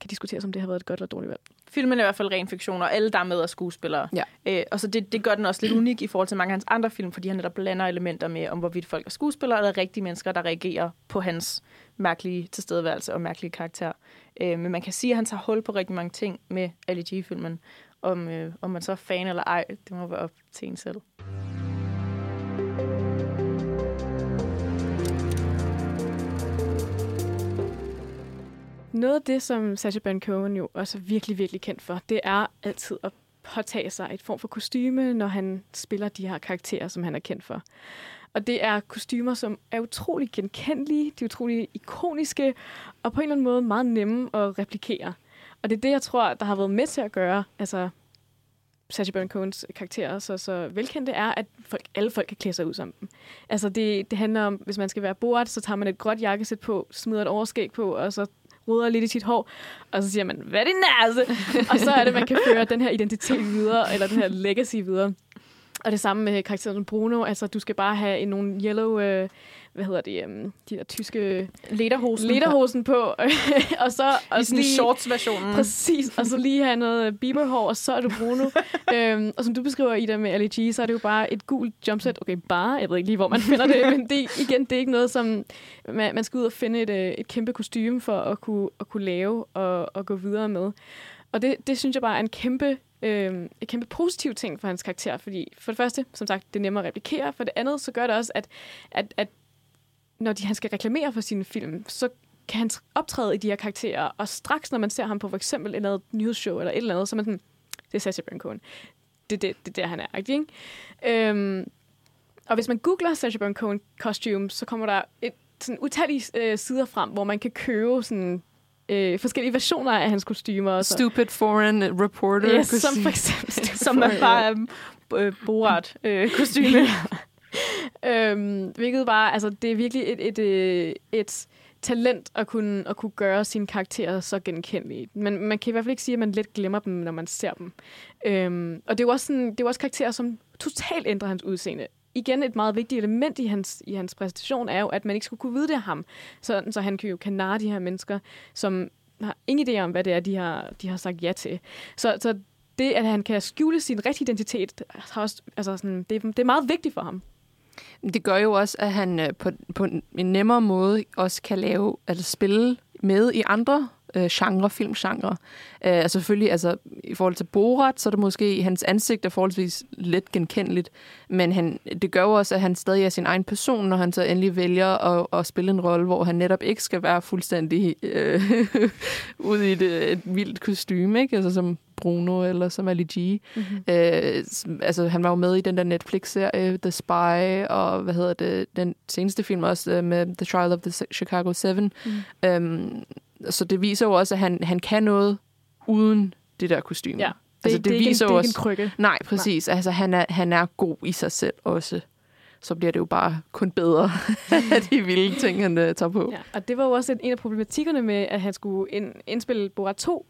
kan diskuteres, om det har været et godt eller dårligt valg. Filmen er i hvert fald ren fiktion, og alle, der er med, er skuespillere. Ja. Øh, og så det, det gør den også lidt unik i forhold til mange af hans andre film, fordi han netop blander elementer med, om hvorvidt folk er skuespillere, eller rigtige mennesker, der reagerer på hans mærkelige tilstedeværelse og mærkelige karakter. Øh, men man kan sige, at han tager hul på rigtig mange ting med Ali G-filmen. Om, øh, om man så er fan eller ej, det må være op til en selv. Noget af det, som Sacha Baron Cohen jo også er virkelig, virkelig kendt for, det er altid at påtage sig et form for kostyme, når han spiller de her karakterer, som han er kendt for. Og det er kostymer, som er utrolig genkendelige, de er utrolig ikoniske, og på en eller anden måde meget nemme at replikere. Og det er det, jeg tror, der har været med til at gøre, altså Sacha Baron Cohens karakterer så, så velkendte er, at folk, alle folk kan klæde sig ud som dem. Altså det, det handler om, hvis man skal være Borat, så tager man et gråt jakkesæt på, smider et overskæg på, og så roder lidt i sit hår, og så siger man, hvad er din næse? [laughs] og så er det, man kan føre den her identitet videre, eller den her legacy videre. Og det samme med karakteren Bruno. Altså, du skal bare have en, nogle yellow... Øh, hvad hedder det, um, de der tyske Lederhosen. lederhosen på, [laughs] og så og I sådan lige, shorts-versionen. Præcis, og så lige have noget Bieberhår, og så er du Bruno. [laughs] øhm, og som du beskriver i det med LEG, så er det jo bare et gult jumpset. Okay, bare, jeg ved ikke lige, hvor man finder det, [laughs] men det, igen, det er ikke noget, som man, man skal ud og finde et, øh, et kæmpe kostume for at kunne, at kunne lave og, og gå videre med. Og det, det synes jeg bare er en kæmpe, øh, en kæmpe positiv ting for hans karakter, fordi for det første, som sagt, det er nemmere at replikere, for det andet, så gør det også, at, at, at når de, han skal reklamere for sine film, så kan han optræde i de her karakterer, og straks når man ser ham på for eksempel et eller andet nyhedsshow eller et eller andet, så er man sådan, det er Sacha Baron Cohen. Det er det, det, er der, han er, ikke? Øhm, og hvis man googler Sacha Baron Cohen costume, så kommer der et sådan utallige øh, sider frem, hvor man kan købe sådan øh, forskellige versioner af hans kostymer. Og så. Stupid foreign reporter. Yes, som for eksempel. [laughs] Som er bare øh, Borat-kostyme. Øh, øhm, hvilket bare, altså det er virkelig et, et, et, et talent at kunne, at kunne gøre sine karakterer så genkendelige. Men man kan i hvert fald ikke sige, at man let glemmer dem, når man ser dem. Øhm, og det er jo også, sådan, det er jo også karakterer, som totalt ændrer hans udseende. Igen et meget vigtigt element i hans, i hans præstation er jo, at man ikke skulle kunne vide det af ham. Så, så han kan jo kan narre de her mennesker, som har ingen idé om, hvad det er, de har, de har sagt ja til. Så, så det, at han kan skjule sin rigtige identitet, har også, altså sådan, det, det er meget vigtigt for ham. Det gør jo også, at han øh, på, på en nemmere måde også kan lave, altså spille med i andre øh, genre, filmgenre. Øh, altså selvfølgelig, altså, i forhold til Borat, så er det måske, hans ansigt er forholdsvis let genkendeligt, men han, det gør jo også, at han stadig er sin egen person, når han så endelig vælger at, at spille en rolle, hvor han netop ikke skal være fuldstændig øh, [laughs] ude i et, et vildt kostume, ikke? Altså som Bruno eller som Ali G. Mm-hmm. Øh, altså, han var jo med i den der Netflix-serie The Spy, og hvad hedder det, den seneste film også øh, med The Trial of the Chicago 7. Mm. Øhm, så det viser jo også, at han, han kan noget uden det der kostume. Ja. Det, altså, det, det, viser er ikke en, det er ikke en krykke. Nej, præcis. Nej. Altså, han er, han er god i sig selv også så bliver det jo bare kun bedre [laughs] af de vilde ting, han uh, tager på. Ja, og det var jo også en af problematikkerne med, at han skulle ind, indspille Borat 2, at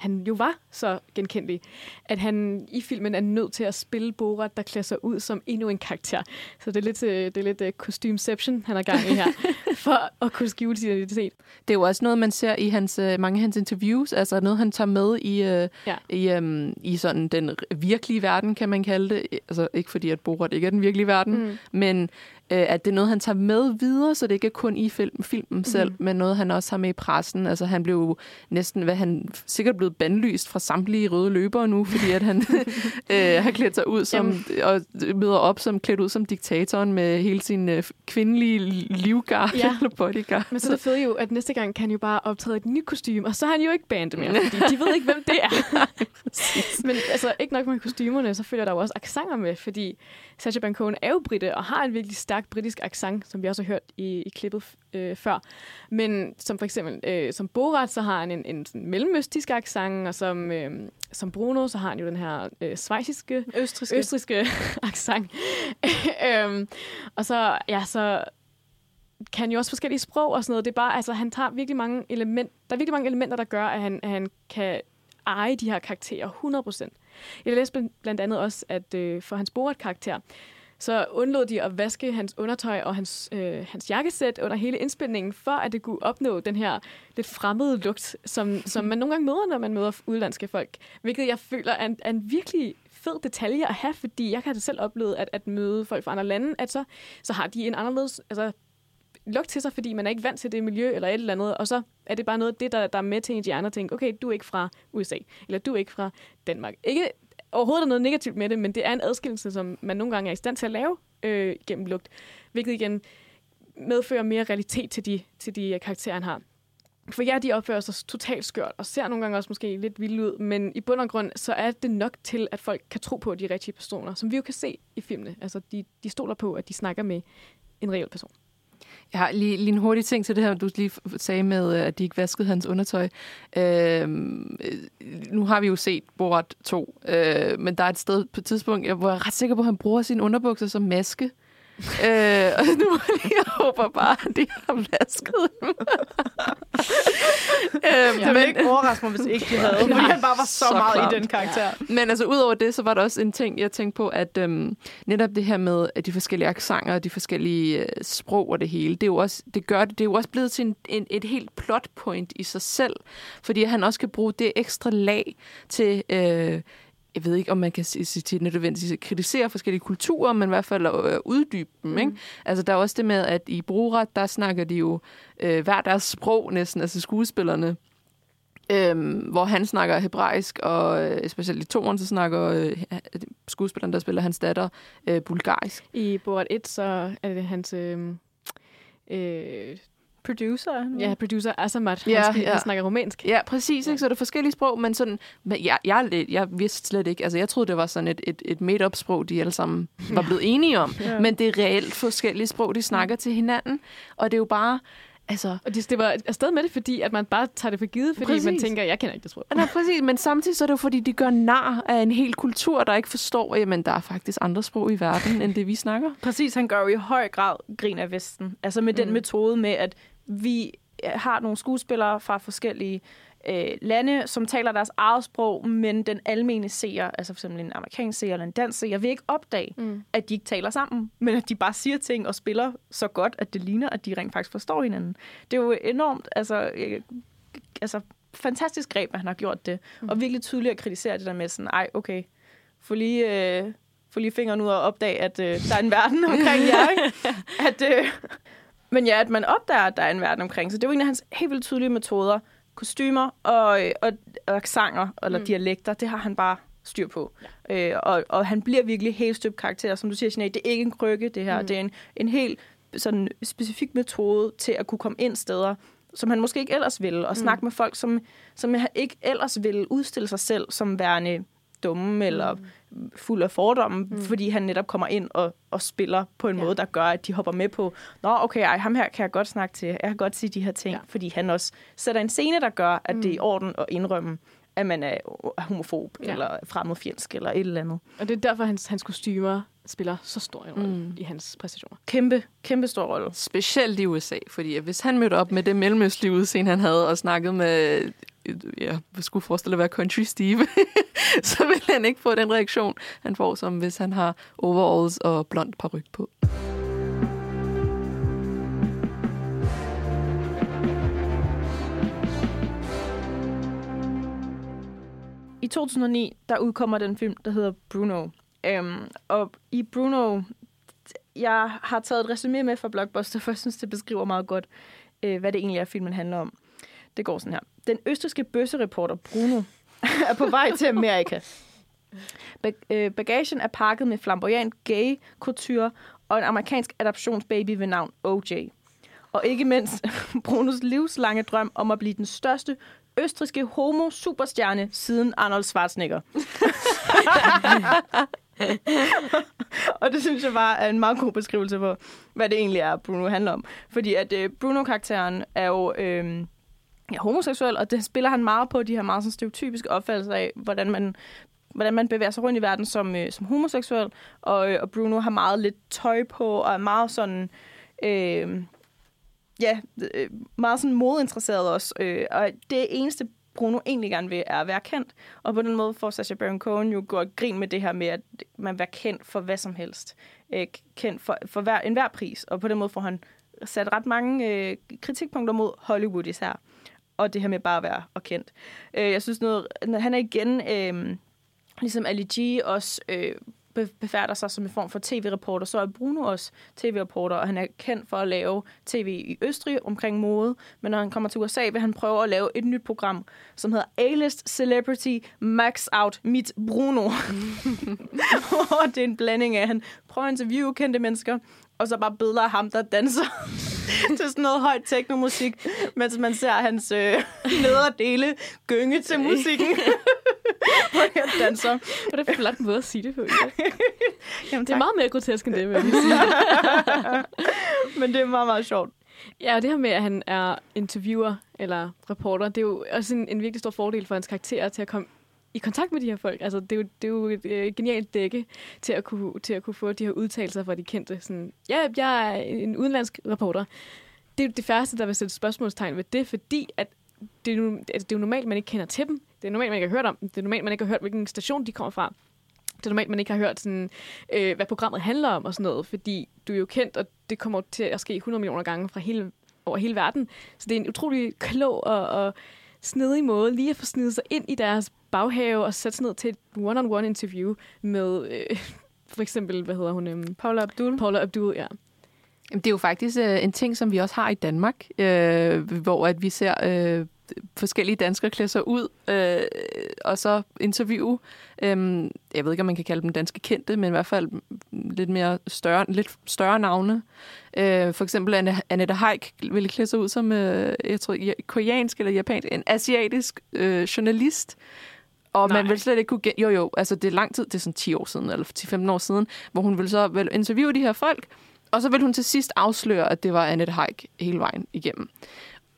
han jo var så genkendelig, at han i filmen er nødt til at spille Borat, der klæder sig ud som endnu en karakter. Så det er lidt, øh, det er lidt uh, kostumeception, han har gang i her, [laughs] for at kunne skjule sin identitet. Det er jo også noget, man ser i hans, uh, mange af hans interviews, altså noget, han tager med i, ja. i, um, i sådan den virkelige verden, kan man kalde det. Altså ikke fordi, at Borat ikke er den virkelige verden, mm. men at det er noget, han tager med videre, så det ikke er kun i film, filmen selv, mm. men noget, han også har med i pressen. Altså, han blev næsten, hvad han sikkert blevet bandlyst fra samtlige røde løbere nu, fordi at han [laughs] øh, har klædt sig ud som, og møder op som klædt ud som diktatoren med hele sin øh, kvindelige livgarde ja. eller bodyguard. Men så er det fedt jo, at næste gang kan han jo bare optræde et nyt kostume, og så har han jo ikke bandet mere, fordi de ved ikke, hvem det er. [laughs] men altså, ikke nok med kostymerne, så følger der jo også aksanger med, fordi Sacha Baron Cohen er jo britte og har en virkelig stærk britisk accent, som vi også har hørt i, i klippet øh, før. Men som for eksempel øh, som Borat, så har han en, en sådan mellemøstisk accent, og som, øh, som Bruno, så har han jo den her øh, svejsiske, østriske, østriske [laughs] accent. [laughs] øhm, og så, ja, så kan jo også forskellige sprog og sådan noget. Det er bare, altså, han tager virkelig mange elementer, der er virkelig mange elementer, der gør, at han, at han kan eje de her karakterer 100%. Jeg læste blandt andet også, at øh, for hans Borat-karakter, så undlod de at vaske hans undertøj og hans, øh, hans jakkesæt under hele indspilningen, for at det kunne opnå den her lidt fremmede lugt, som, som man nogle gange møder, når man møder udlandske folk. Hvilket jeg føler er en, er en virkelig fed detalje at have, fordi jeg kan det selv opleve at, at møde folk fra andre lande, at så, så har de en anderledes altså, lugt til sig, fordi man er ikke vant til det miljø eller et eller andet, og så er det bare noget af det, der, der er med til en hjerne at tænke, okay, du er ikke fra USA, eller du er ikke fra Danmark. Ikke overhovedet er noget negativt med det, men det er en adskillelse, som man nogle gange er i stand til at lave øh, gennem lugt, hvilket igen medfører mere realitet til de, til de øh, karakterer, han har. For ja, de opfører sig totalt skørt, og ser nogle gange også måske lidt vildt ud, men i bund og grund, så er det nok til, at folk kan tro på, at de er rigtige personer, som vi jo kan se i filmene. Altså, de, de stoler på, at de snakker med en reel person. Jeg har lige, lige en hurtig ting til det her, du lige sagde med, øh, at de ikke vaskede hans undertøj. Øhm, øh, nu har vi jo set Borat 2, øh, men der er et sted på et tidspunkt, hvor jeg er ret sikker på, at han bruger sine underbukser som maske øh, og nu jeg håber bare, at de har vasket dem. [laughs] øhm, Det ville ikke overraske mig, hvis ikke de havde. Fordi han bare var så, [laughs] Så meget klart. i den karakter. Men altså, udover det, så var der også en ting, jeg tænkte på, at øhm, netop det her med de forskellige aksanger og de forskellige øh, sprog og det hele, det er jo også, det gør det, det er jo også blevet til en, en, et helt plot point i sig selv, fordi han også kan bruge det ekstra lag til... Øh, jeg ved ikke, om man kan sige til nødvendigvis at kritisere forskellige kulturer, men i hvert fald at øh, uddybe dem. Ikke? Altså, der er også det med, at i Borat, der snakker de jo øh, hver deres sprog næsten, altså skuespillerne. Øhm, hvor han snakker hebraisk, og øh, specielt i toren, så snakker øh, skuespilleren, der spiller hans datter, øh, bulgarisk. I Borat 1, så er det hans... Øh, øh, Producer. ja, producer Azamat. Ja, han, ja. ja. han snakker romansk. Ja, præcis. Ikke? Så er der forskellige sprog, men sådan, men jeg, jeg, lidt- jeg vidste slet ikke, altså jeg troede, det var sådan et, et, et made-up sprog, de alle sammen var blevet [laughs] enige om. Ja. Men det er reelt forskellige sprog, de snakker til hinanden, og det er jo bare, altså, Og det, det var afsted med det, fordi at man bare tager det for givet, fordi præcis. man tænker, jeg kender ikke det sprog. Nej, præcis, men samtidig så er det jo, fordi de gør nar af en hel kultur, der ikke forstår, jamen der er faktisk andre sprog i verden, end det vi snakker. Præcis, han gør jo i høj grad grin af Vesten. Altså med mm. den metode med, at vi øh, har nogle skuespillere fra forskellige øh, lande, som taler deres eget sprog, men den almene seer, altså for eksempel en amerikansk seer eller en dansk seer, vil ikke opdage, mm. at de ikke taler sammen, men at de bare siger ting og spiller så godt, at det ligner, at de rent faktisk forstår hinanden. Det er jo enormt, altså, øh, altså fantastisk greb, at han har gjort det, mm. og virkelig tydeligt at kritisere det der med sådan, ej, okay, få lige... Øh, få lige fingeren ud og opdage, at øh, der er en verden omkring jer. Ikke? [laughs] At, øh, men ja, at man opdager, at der er en verden omkring. Så det er jo en af hans helt vildt tydelige metoder. Kostymer og, og, og aksanger, eller mm. dialekter, det har han bare styr på. Ja. Øh, og, og han bliver virkelig helt støbt karakter. Som du siger, Sinead, det er ikke en krykke, det her. Mm. Det er en, en helt sådan specifik metode til at kunne komme ind steder, som han måske ikke ellers ville, og snakke med folk, som, som han ikke ellers ville udstille sig selv som værende dumme eller fuld af fordomme, mm. fordi han netop kommer ind og, og spiller på en ja. måde, der gør, at de hopper med på, nå, okay, ej, ham her kan jeg godt snakke til, jeg kan godt sige de her ting, ja. fordi han også sætter en scene, der gør, at mm. det er i orden at indrømme, at man er homofob, Ja. ja. eller fremmedfjendsk, eller et eller andet. Og det er derfor, hans, hans kostymer spiller så stor en rolle mm. i hans præstationer. Kæmpe, kæmpe stor rolle. Specielt i USA, fordi hvis han mødte op med det mellemøstlige udseende, han havde, og snakkede med, ja, skulle forestille at være Country Steve, [laughs] så vil han ikke få den reaktion, han får, som hvis han har overalls og blond paryk på. I 2009, der udkommer den film, der hedder Bruno. Øhm, og i Bruno, jeg har taget et resume med fra Blockbuster, for jeg synes, det beskriver meget godt, øh, hvad det egentlig er, filmen handler om. Det går sådan her. Den østriske bøssereporter Bruno [laughs] er på vej til Amerika. Bag- øh, bagagen er pakket med flamboyant gay couture og en amerikansk adoptionsbaby ved navn OJ. Og ikke mindst [laughs] Brunos livslange drøm om at blive den største østriske homo-superstjerne siden Arnold Schwarzenegger. [laughs] og det synes jeg bare er en meget god beskrivelse på, hvad det egentlig er, Bruno handler om. Fordi at øh, Bruno-karakteren er jo øh, ja, homoseksuel, og det spiller han meget på, de her meget sådan, stereotypiske opfattelser af, hvordan man hvordan man bevæger sig rundt i verden som, øh, som homoseksuel. Og, øh, og Bruno har meget lidt tøj på, og er meget sådan... Øh, ja, øh, meget sådan modinteresseret også. Øh, og det eneste, Bruno egentlig gerne vil, er at være kendt. Og på den måde får Sacha Baron Cohen jo gjort grin med det her med, at man vil være kendt for hvad som helst. Øh, kendt for, for hver, enhver pris. Og på den måde får han sat ret mange øh, kritikpunkter mod Hollywood især. Og det her med bare at være og kendt. Øh, jeg synes noget, han er igen, øh, ligesom Ali G også øh, be- befærder sig som en form for tv-reporter, så er Bruno også tv-reporter, og han er kendt for at lave tv i Østrig omkring mode, men når han kommer til USA, vil han prøve at lave et nyt program, som hedder A-List Celebrity Max Out Meet Bruno. [laughs] [laughs] og det er en blanding af, han prøver at interviewe kendte mennesker, og så bare billeder af ham, der danser [laughs] til sådan noget højt teknomusik, mens man ser hans øh, nederdele gynge til musikken. [laughs] Hvor han danser. Hvor er det flot måde at sige det på. Ja. [laughs] Jamen, Det er meget mere grotesk end det, vil jeg sige. Men det er meget, meget sjovt. Ja, og det her med, at han er interviewer eller reporter, det er jo også en, en virkelig stor fordel for hans karakter til at komme i kontakt med de her folk. Altså, det er jo, det er jo et øh, genialt dække til at, kunne, til at kunne få de her udtalelser fra de kendte. Sådan, ja, jeg er en udenlandsk reporter. Det er jo det færreste, der vil sætte spørgsmålstegn ved det, fordi at det er, jo, altså, det er jo normalt, man ikke kender til dem. Det er normalt, man ikke har hørt om dem. Det er normalt, man ikke har hørt, hvilken station de kommer fra. Det er normalt, man ikke har hørt, sådan, øh, hvad programmet handler om og sådan noget, fordi du er jo kendt, og det kommer til at ske 100 millioner gange fra hele, over hele verden. Så det er en utrolig klog og, og snedig måde lige at få snedet sig ind i deres baghave og sætte sig ned til et one-on-one interview med øh, [laughs] for eksempel, hvad hedder hun? Øhm, Paula Abdul. Paula Abdul, ja. Jamen, det er jo faktisk øh, en ting, som vi også har i Danmark, øh, hvor at vi ser øh, forskellige danskere klæde sig ud øh, og så interviewe. Øh, jeg ved ikke, om man kan kalde dem danske kendte, men i hvert fald lidt mere større, lidt større navne. Øh, for eksempel Anne, Annette Haik ville klæde sig ud som, øh, jeg tror, koreansk eller japansk, en asiatisk øh, journalist. Og Nej. man vil slet ikke kunne... Gen- jo, jo, altså det er lang tid, det er sådan 10 år siden, eller 10-15 år siden, hvor hun ville så vel interviewe de her folk, og så vil hun til sidst afsløre, at det var Annette Haik hele vejen igennem.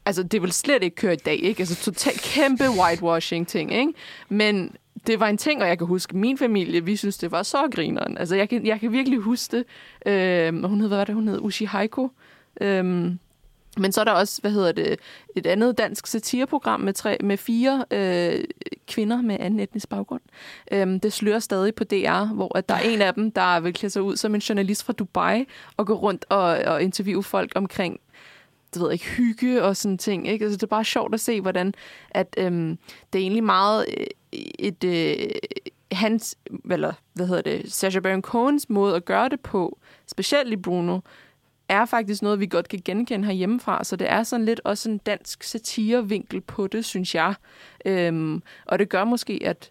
Altså, det vil slet ikke køre i dag, ikke? Altså, totalt kæmpe whitewashing-ting, ikke? Men det var en ting, og jeg kan huske, min familie, vi synes, det var så grineren. Altså, jeg kan, jeg kan virkelig huske det. Øhm, hun hed, hvad var det, hun hed? Ushi Haiko. Øhm, men så er der også, hvad hedder det, et andet dansk satireprogram med, tre, med fire øh, kvinder med anden etnisk baggrund. Øhm, det slører stadig på DR, hvor at der er en af dem, der vil klæde sig ud som en journalist fra Dubai og gå rundt og, og interviewe folk omkring det ved jeg ikke, hygge og sådan ting. Ikke? Altså, det er bare sjovt at se, hvordan at, øhm, det er egentlig meget øh, et, øh, hans, eller hvad hedder det, Sacha Baron Cohens måde at gøre det på, specielt i Bruno, er faktisk noget, vi godt kan genkende herhjemmefra. Så det er sådan lidt også en dansk satirevinkel på det, synes jeg. Øhm, og det gør måske, at,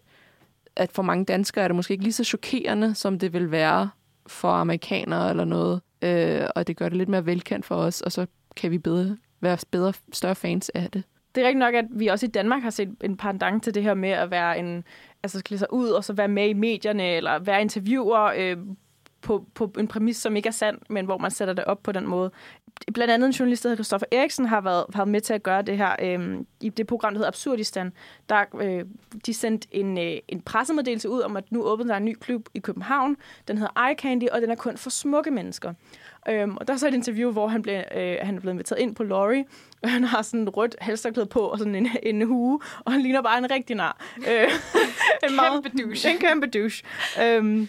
at for mange danskere er det måske ikke lige så chokerende, som det vil være for amerikanere eller noget. Øh, og det gør det lidt mere velkendt for os, og så kan vi bedre, være bedre, større fans af det. Det er rigtig nok, at vi også i Danmark har set en pendant til det her med at være en, altså klæde sig ud og så være med i medierne, eller være interviewer øh, på, på en præmis, som ikke er sand, men hvor man sætter det op på den måde. Blandt andet en journalist, der hedder Christoffer Eriksen, har været, har været med til at gøre det her øh, i det program, der hedder Absurdistan. Der, øh, de sendte en, øh, en pressemeddelelse ud om, at nu åbner der en ny klub i København. Den hedder Eye Candy, og den er kun for smukke mennesker. Øhm, og der er så et interview, hvor han, blev, øh, han er blevet inviteret ind på Laurie, og han har sådan et rødt halsterklæde på og sådan en, en hue, og han ligner bare en rigtig nar. Øh, [laughs] en meget, Kæmpe douche. En kæmpe douche. Øhm,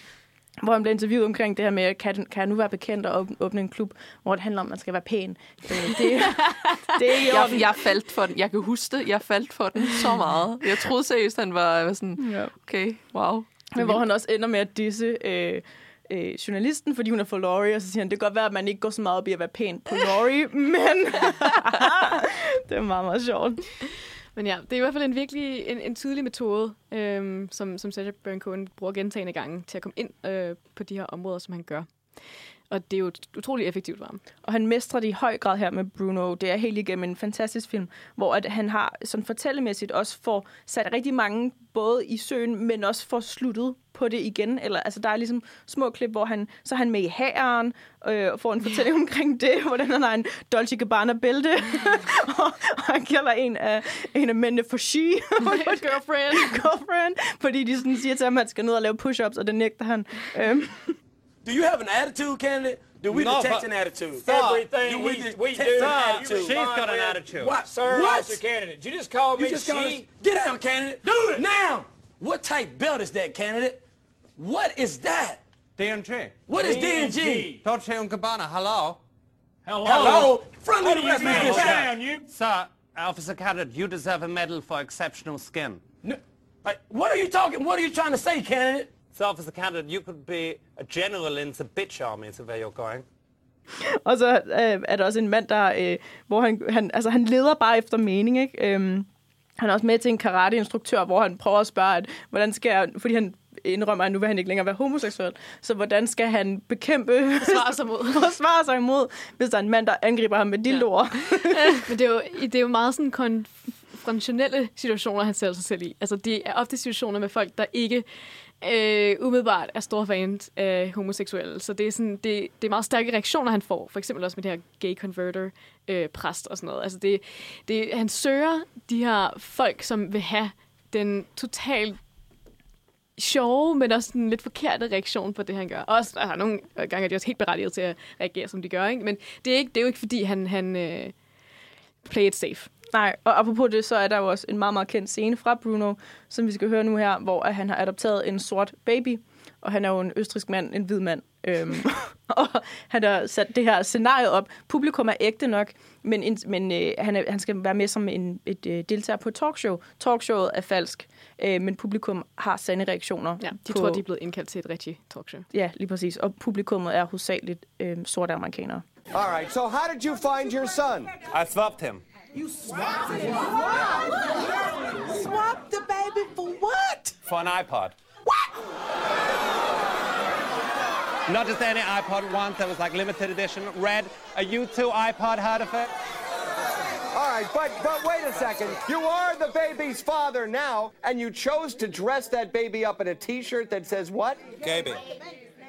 hvor han blev interviewet omkring det her med, kan, kan jeg nu være bekendt og åbne- en klub, hvor det handler om, at man skal være pæn. Øh, det, [laughs] det er Jeg, jeg faldt for den. Jeg kan huske det. Jeg faldt for den så meget. Jeg troede seriøst, han var, sådan, Ja. okay, wow. Men hvor han også ender med at disse øh, øh, journalisten, fordi hun er for Laurie, og så siger han, det kan godt være, at man ikke går så meget op i at være pæn på Laurie, men [laughs] det er meget, meget sjovt. Men ja, det er i hvert fald en virkelig en, en tydelig metode, øhm, som, som Sacha Baron Cohen bruger gentagende gange til at komme ind øh, på de her områder, som han gør. Og det er jo utrolig effektivt for ham. Og han mestrer det i høj grad her med Bruno. Det er helt igennem en fantastisk film, hvor at han har sådan fortællemæssigt også får sat rigtig mange både i søen, men også får sluttet på det igen. Eller, altså, der er ligesom små klip, hvor han, så er han med i hæren, øh, og får en fortælling omkring det, hvordan han har en Dolce Gabbana-bælte, [laughs] og, og han kalder en af, en af mændene for she, [laughs] Girlfriend. [laughs] girlfriend, fordi de sådan siger til ham, at han skal ned og lave push-ups, og det nægter han. Øhm, Do you have an attitude, candidate? Do we No, detect an attitude? Sir, Everything do we- he- we do. an Sir, attitude. she's got an attitude. What? Sir, what? Mr. Candidate, you just called You me just called she. us- Get down, candidate. Do it now. What type belt is that, candidate? What is that? DMG. What is DNG? Dolce and Gabbana, hello? Hello? Hello? Front How of the you rest get of down, you? Sir, Officer Candidate, you deserve a medal for exceptional skin. No, like, what are you talking? What are you trying to say, candidate? So, Officer Candidate, you could be a general in the bitch army, is where you're going. Og så øh, er der også en mand, der, øh, hvor han, han, altså, han leder bare efter mening, ikke? Øhm, han er også med til en karate-instruktør, hvor han prøver at spørge, at, hvordan skal jeg, fordi han indrømmer, at nu vil han ikke længere være homoseksuel, så hvordan skal han bekæmpe, Forsvare sig mod. [laughs] forsvare sig imod, hvis der er en mand, der angriber ham med dildoer. [laughs] Men det er, jo, det er jo meget sådan konfrontationelle situationer, han sætter sig selv i. Altså, det er ofte situationer med folk, der ikke øh, umiddelbart er store fans af homoseksuelle. Så det er, sådan, det, det er meget stærke reaktioner, han får. For eksempel også med det her gay converter øh, præst og sådan noget. Altså, det, det, han søger de her folk, som vil have den totalt sjove, men også en lidt forkerte reaktion på det, han gør. Også, altså, nogle gange er de også helt berettiget til at reagere, som de gør, ikke? Men det er, ikke, det er jo ikke, fordi han, han øh, play it safe. Nej, og apropos det, så er der jo også en meget, meget kendt scene fra Bruno, som vi skal høre nu her, hvor at han har adopteret en sort baby, og han er jo en østrisk mand, en hvid mand. Øhm, [laughs] og han har sat det her scenarie op. Publikum er ægte nok, men, men øh, han, er, han skal være med som en, et øh, deltager på et talkshow. Talkshowet er falsk, øh, men publikum har sande reaktioner. Ja, de på, tror, de er blevet indkaldt til et rigtigt talkshow. Ja, lige præcis. Og publikummet er hovedsageligt øh, sorte amerikanere. All right, so how did you find your son? I swapped him. You swapped him? Swapped the baby for what? For an iPod. What? Not just any iPod, one that was like limited edition, red. A U2 iPod, heard of it? All right, but but wait a second. You are the baby's father now, and you chose to dress that baby up in a T-shirt that says what? Gaby.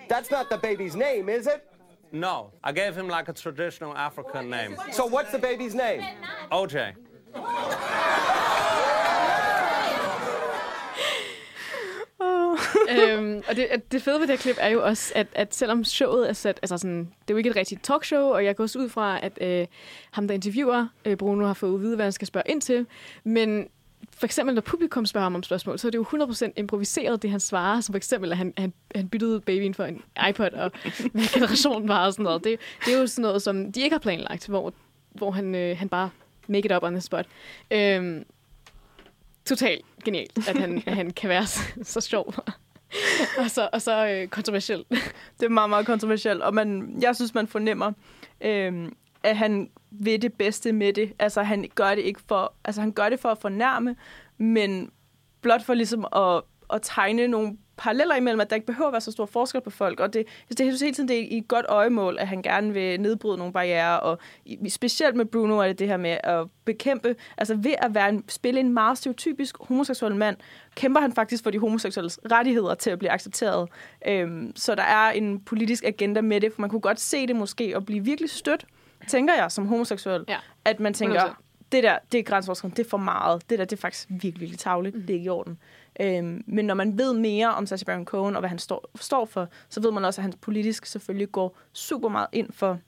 That's not the baby's name, is it? No, I gave him like a traditional African name. So what's the baby's name? OJ. [laughs] øhm, og det, det fede ved det her klip er jo også, at, at selvom showet er sat, altså sådan, det er jo ikke et rigtigt talkshow, og jeg går også ud fra, at øh, ham, der interviewer øh, Bruno, har fået at vide, hvad han skal spørge ind til, men for eksempel, når publikum spørger ham om spørgsmål, så er det jo 100% improviseret, det han svarer. Som for eksempel, at han, han, han byttede babyen for en iPod, og [laughs] hvad generationen var og sådan noget. Det, det er jo sådan noget, som de ikke har planlagt, hvor, hvor han, øh, han bare make it up on the spot. Øhm, totalt genialt, at han, at han kan være så, [laughs] så sjov. og så, og så øh, kontroversielt. Det er meget, meget kontroversielt, og man, jeg synes, man fornemmer, øh, at han vil det bedste med det. Altså, han gør det ikke for, altså, han gør det for at fornærme, men blot for ligesom at, at tegne nogle paralleller imellem, at der ikke behøver at være så stor forskel på folk. Og det, det er hele tiden det er i et godt øjemål, at han gerne vil nedbryde nogle barriere. Og specielt med Bruno er det det her med at bekæmpe, altså ved at være en, spille en meget stereotypisk homoseksuel mand, kæmper han faktisk for de homoseksuelles rettigheder til at blive accepteret. Øhm, så der er en politisk agenda med det, for man kunne godt se det måske og blive virkelig stødt, tænker jeg, som homoseksuel. Ja. At man tænker, det der, det er grænseoverskridende, det er for meget. Det der, det er faktisk virkelig, virkelig tavligt. Mm. Det er ikke i orden. Øhm, men når man ved mere om Sacha Baron Cohen og hvad han står, står for, så ved man også, at han politisk selvfølgelig går super meget ind for,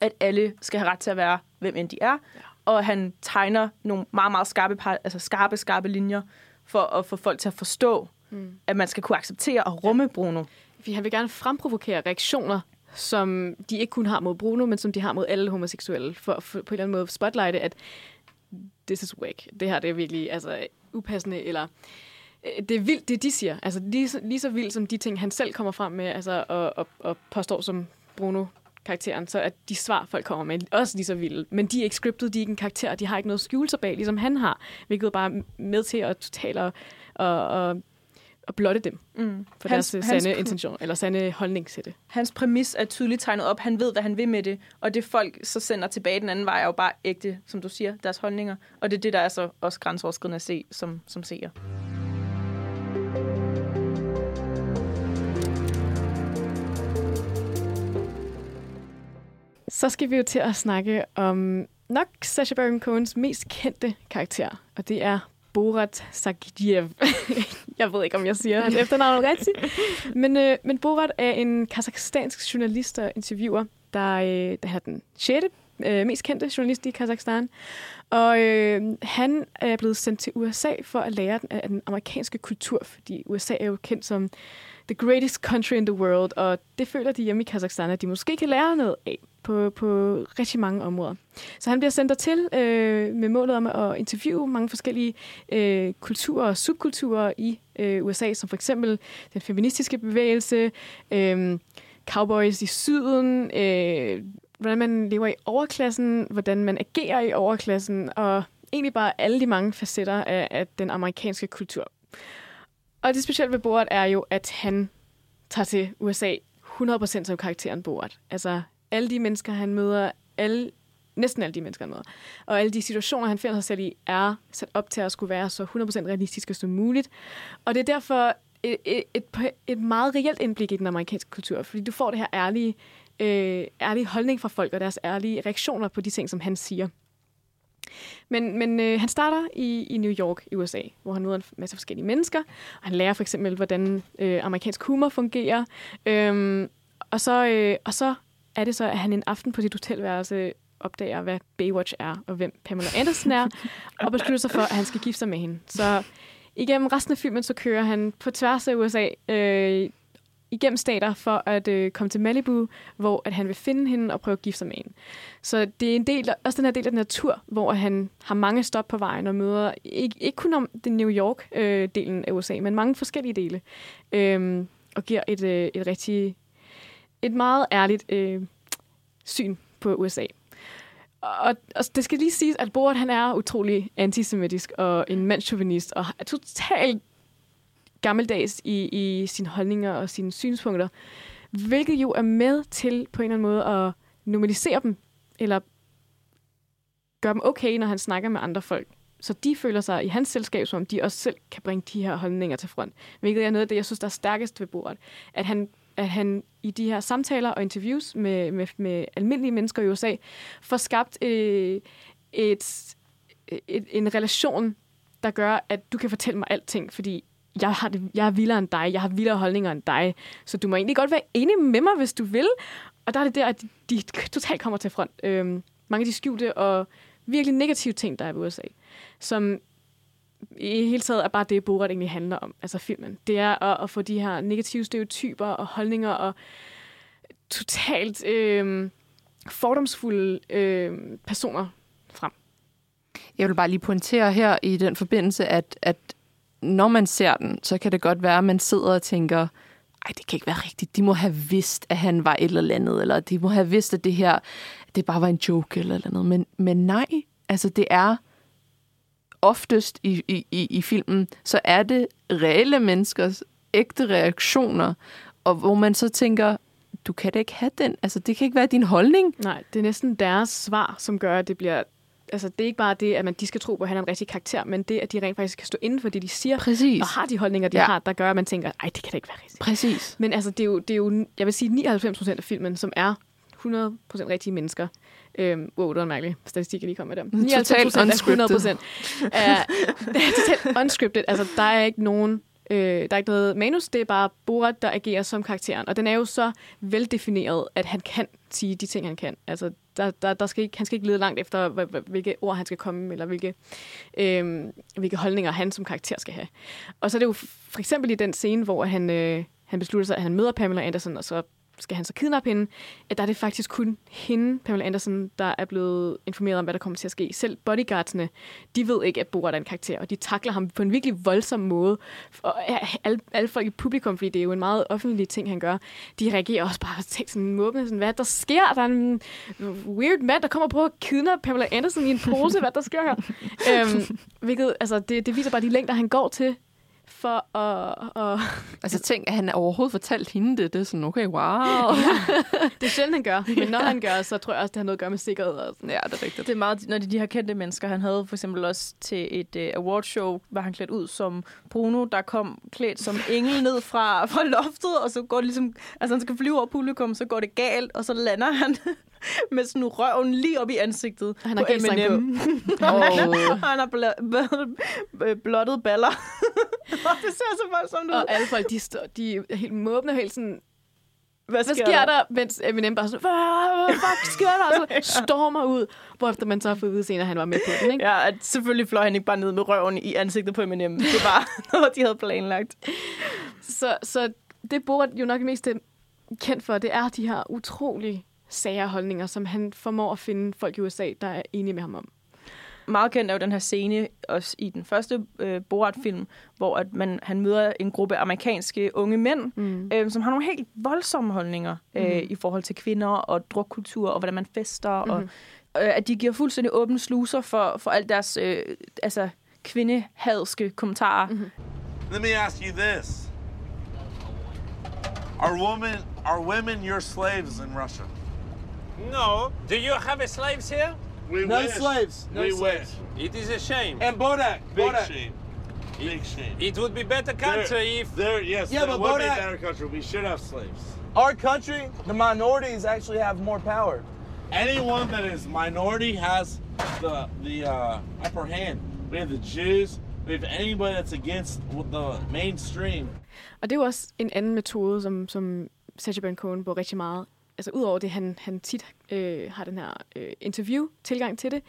at alle skal have ret til at være, hvem end de er. Ja. Og han tegner nogle meget, meget skarpe, altså skarpe, skarpe linjer for at få folk til at forstå, mm. at man skal kunne acceptere og rumme Bruno. Fordi han vil gerne fremprovokere reaktioner, som de ikke kun har mod Bruno, men som de har mod alle homoseksuelle, for, for på en eller anden måde spotlighte, at this is whack. Det her det er virkelig altså, upassende, eller øh, det er vildt, det de siger. Altså lige, lige så vildt som de ting, han selv kommer frem med, altså, og, og, og påstår som Bruno karakteren, så at de svar, folk kommer med, også lige så vilde. Men de er ikke scriptet, de er ikke en karakter, de har ikke noget skjulelse bag, ligesom han har, hvilket bare med til at totalt og, og, og at blotte dem mm. for hans, deres hans, sande intention, eller sande holdning til det. Hans præmis er tydeligt tegnet op. Han ved, hvad han vil med det, og det folk så sender tilbage den anden vej, er jo bare ægte, som du siger, deres holdninger. Og det er det, der er så også grænseoverskridende at se som, som seer. Så skal vi jo til at snakke om nok Sacha Baron Cohens mest kendte karakter, og det er Borat Sagidiev. [laughs] jeg ved ikke, om jeg siger hans efternavn rigtigt. Men, øh, men Borat er en kazakhstansk journalist og interviewer, der, øh, der er den 6. Øh, mest kendte journalist i Kazakhstan. Og øh, han øh, er blevet sendt til USA for at lære den, af den amerikanske kultur, fordi USA er jo kendt som the greatest country in the world, og det føler de hjemme i Kazakhstan, at de måske kan lære noget af på, på rigtig mange områder. Så han bliver sendt til øh, med målet om at interviewe mange forskellige øh, kulturer og subkulturer i øh, USA, som for eksempel den feministiske bevægelse, øh, cowboys i syden, øh, hvordan man lever i overklassen, hvordan man agerer i overklassen, og egentlig bare alle de mange facetter af, af den amerikanske kultur. Og det specielle ved Borat er jo, at han tager til USA 100% som karakteren Borat. Altså alle de mennesker, han møder, alle, næsten alle de mennesker, han møder, og alle de situationer, han finder sig selv i, er sat op til at skulle være så 100% realistiske som muligt. Og det er derfor et, et, et, et meget reelt indblik i den amerikanske kultur, fordi du får det her ærlige, øh, ærlige holdning fra folk, og deres ærlige reaktioner på de ting, som han siger. Men, men øh, han starter i, i New York i USA, hvor han møder en masse forskellige mennesker. Og han lærer for eksempel, hvordan øh, amerikansk humor fungerer. Øhm, og, så, øh, og så er det så, at han en aften på sit hotelværelse opdager, hvad Baywatch er, og hvem Pamela Anderson er, og beslutter sig for, at han skal gifte sig med hende. Så igennem resten af filmen, så kører han på tværs af USA, øh, igennem stater for at øh, komme til Malibu, hvor at han vil finde hende og prøve at gifte sig med hende. Så det er en del, også den her del af den her tur, hvor han har mange stop på vejen og møder ikke, ikke kun om den New York-delen øh, af USA, men mange forskellige dele. Øh, og giver et, øh, et rigtig, et meget ærligt øh, syn på USA. Og, og det skal lige siges, at Borat han er utrolig antisemitisk og en mandsjuvenist, og er totalt gammeldags i, i sine holdninger og sine synspunkter, hvilket jo er med til på en eller anden måde at normalisere dem, eller gøre dem okay, når han snakker med andre folk. Så de føler sig i hans selskab, som om de også selv kan bringe de her holdninger til front. Hvilket er noget af det, jeg synes, der er stærkest ved bordet. At han, at han i de her samtaler og interviews med, med, med almindelige mennesker i USA, får skabt øh, et, et, en relation, der gør, at du kan fortælle mig alting, fordi jeg, har det, jeg er vildere end dig, jeg har vildere holdninger end dig, så du må egentlig godt være enig med mig, hvis du vil. Og der er det der, at de, de totalt kommer til front. Øhm, mange af de skjulte og virkelig negative ting, der er i USA, som i hele taget er bare det, Borat egentlig handler om, altså filmen. Det er at, at få de her negative stereotyper og holdninger og totalt øh, fordomsfulde øh, personer frem. Jeg vil bare lige pointere her i den forbindelse, at, at når man ser den, så kan det godt være, at man sidder og tænker, ej, det kan ikke være rigtigt. De må have vidst, at han var et eller andet, eller de må have vidst, at det her, det bare var en joke eller noget. Men, men nej, altså det er oftest i, i, i, i filmen, så er det reelle menneskers ægte reaktioner, og hvor man så tænker, du kan da ikke have den. Altså, det kan ikke være din holdning. Nej, det er næsten deres svar, som gør, at det bliver altså, det er ikke bare det, at man, de skal tro på, at han er en rigtig karakter, men det, at de rent faktisk kan stå inden for det, de siger, Præcis. og har de holdninger, de ja. har, der gør, at man tænker, ej, det kan da ikke være rigtigt. Præcis. Men altså, det er jo, det er jo jeg vil sige, 99 procent af filmen, som er 100 procent rigtige mennesker. Øhm, wow, det var en mærkelig statistik, jeg lige kom med der. 99 procent 100 procent er, [laughs] det er totalt unscripted. Altså, der er ikke nogen Øh, der er ikke noget manus, det er bare Borat, der agerer som karakteren. Og den er jo så veldefineret, at han kan sige de ting, han kan. Altså, der, der, der skal ikke, han skal ikke lede langt efter, hvilke ord han skal komme, eller hvilke, øh, hvilke holdninger han som karakter skal have. Og så er det jo for eksempel i den scene, hvor han, øh, han beslutter sig, at han møder Pamela Anderson, og så skal han så kidnappe hende, at der er det faktisk kun hende, Pamela Anderson, der er blevet informeret om, hvad der kommer til at ske. Selv bodyguardsene, de ved ikke, at Borat er en karakter, og de takler ham på en virkelig voldsom måde. Og alle, alle folk i publikum, fordi det er jo en meget offentlig ting, han gør, de reagerer også bare til sådan måbne, sådan, hvad der sker? Der er en weird mand, der kommer på at kidnappe Pamela Anderson i en pose, hvad der sker her? [laughs] øhm, hvilket, altså, det, det viser bare de længder, han går til for at... at altså tænk, at han overhovedet fortalt hende det. Det er sådan, okay, wow. ja, [laughs] det er sjældent, han gør. Men når han gør, så tror jeg også, det har noget at gøre med sikkerhed. Og sådan. Ja, det er rigtigt. Det er meget, når de, de her kendte mennesker. Han havde for eksempel også til et uh, awardshow, var han klædt ud som Bruno, der kom klædt som engel ned fra, fra loftet, og så går det ligesom... Altså, han skal flyve over publikum, så går det galt, og så lander han [laughs] med sådan røven lige op i ansigtet han har på Eminem. På. oh. [laughs] han har bl- blottet baller. [laughs] det ser så voldsomt ud. Og alle folk, de, står, de er helt måbne og helt sådan... Hvad sker, hvad sker der? der? Mens Eminem bare sådan, hvad fuck sker der? Og så stormer ud, hvorefter man så har fået at vide senere, at han var med på den, ikke? Ja, at selvfølgelig fløj han ikke bare ned med røven i ansigtet på Eminem. Det var noget, de havde planlagt. Så, så det Borat jo nok mest kendt for, det er de her utrolig sager holdninger, som han formår at finde folk i USA, der er enige med ham om. Meget kendt er jo den her scene også i den første øh, Borat-film, hvor at man, han møder en gruppe amerikanske unge mænd, mm. øh, som har nogle helt voldsomme holdninger øh, mm. i forhold til kvinder og drukkultur og hvordan man fester, mm. og øh, at de giver fuldstændig åbne sluser for, for alt deres øh, altså, kvindehadske kommentarer. Mm. Let me ask you this. Are women, are women your slaves in Russia? No. Do you have slaves here? We no wish. slaves. No we slaves. wish. It is a shame. And Bodak. Big Bodak. shame. Big shame. It would be better country there, if... There, yes, yeah, but Bodak, better country. We should have slaves. Our country, the minorities actually have more power. anyone that is minority has the the uh, upper hand. We have the Jews. We have anybody that's against the mainstream. Og det er jo også en anden metode, som, som Sacha Baron Cohen bruger rigtig meget. Altså udover det, han, han tit øh, har den her øh, interview-tilgang til det,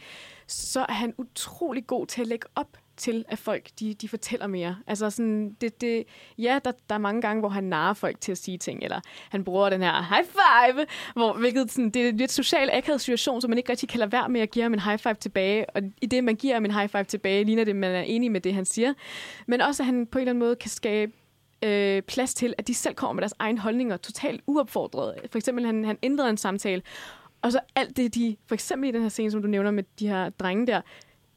så er han utrolig god til at lægge op til, at folk de, de fortæller mere. Altså sådan, det, det, ja, der, der er mange gange, hvor han narer folk til at sige ting, eller han bruger den her high five, hvor, hvilket sådan, det er en lidt social akavet situation, så man ikke rigtig kan lade være med at give ham en high five tilbage, og i det, man giver ham en high five tilbage, ligner det, man er enig med det, han siger. Men også, at han på en eller anden måde kan skabe øh, plads til, at de selv kommer med deres egen holdninger, totalt uopfordret. For eksempel, han, han ændrede en samtale, og så alt det, de, for eksempel i den her scene, som du nævner med de her drenge der,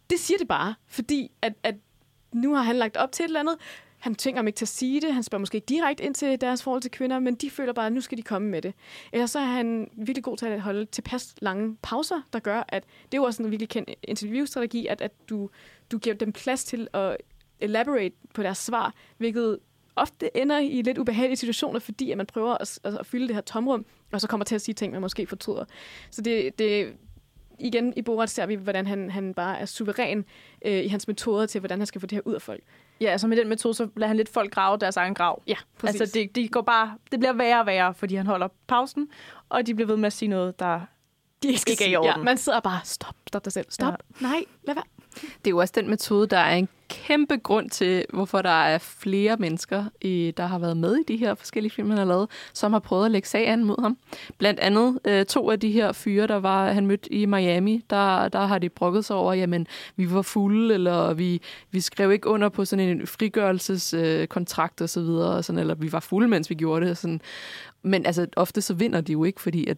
det siger det bare, fordi at, at nu har han lagt op til et eller andet. Han tænker dem ikke til at sige det. Han spørger måske ikke direkte ind til deres forhold til kvinder, men de føler bare, at nu skal de komme med det. Eller så er han virkelig god til at holde tilpas lange pauser, der gør, at det er jo også en virkelig kendt interviewstrategi, at, at du, du giver dem plads til at elaborate på deres svar, hvilket ofte ender i lidt ubehagelige situationer, fordi at man prøver at, at, at fylde det her tomrum, og så kommer til at sige ting, man måske fortryder. Så det, det igen i Borat ser vi, hvordan han, han bare er suveræn øh, i hans metoder til, hvordan han skal få det her ud af folk. Ja, altså med den metode, så lader han lidt folk grave deres egen grav. Ja, præcis. Altså det, det, går bare, det bliver værre og værre, fordi han holder pausen, og de bliver ved med at sige noget, der de ikke, ikke er i orden. Ja, man sidder bare, stop, stop dig selv, stop, ja. nej, lad være. Det er jo også den metode, der er en kæmpe grund til, hvorfor der er flere mennesker, i, der har været med i de her forskellige film, han har lavet, som har prøvet at lægge sag an mod ham. Blandt andet øh, to af de her fyre, der var han mødt i Miami, der, der har de brokket sig over, jamen, vi var fulde, eller vi, vi skrev ikke under på sådan en frigørelseskontrakt øh, og så videre, og sådan, eller vi var fulde, mens vi gjorde det. Sådan. Men altså, ofte så vinder de jo ikke, fordi at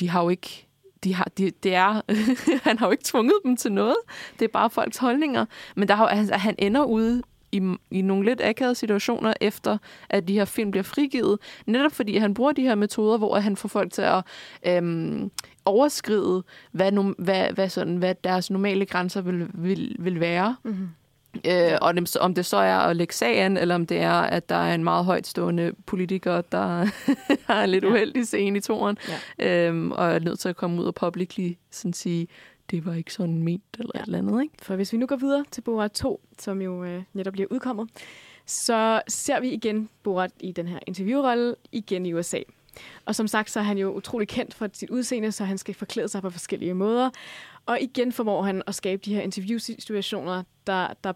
de har jo ikke de har, de, det er, [laughs] han har jo ikke tvunget dem til noget. Det er bare folks holdninger. Men der har, altså, han ender ude i, i nogle lidt akavede situationer, efter at de her film bliver frigivet. Netop fordi han bruger de her metoder, hvor han får folk til at øhm, overskride, hvad, no, hvad, hvad, sådan, hvad deres normale grænser vil, vil, vil være. Mm-hmm. Øh, og det, om det så er at lægge sagen, eller om det er, at der er en meget højtstående politiker, der [laughs] har en lidt ja. uheldig scene i toren, ja. øhm, og er nødt til at komme ud og publicly sådan sige, det var ikke sådan ment, eller ja. et eller andet. Ikke? For hvis vi nu går videre til Borat 2, som jo øh, netop bliver udkommet, så ser vi igen Borat i den her interviewrolle igen i USA. Og som sagt, så er han jo utrolig kendt for sit udseende, så han skal forklæde sig på forskellige måder. Og igen formår han at skabe de her interviewsituationer, der, der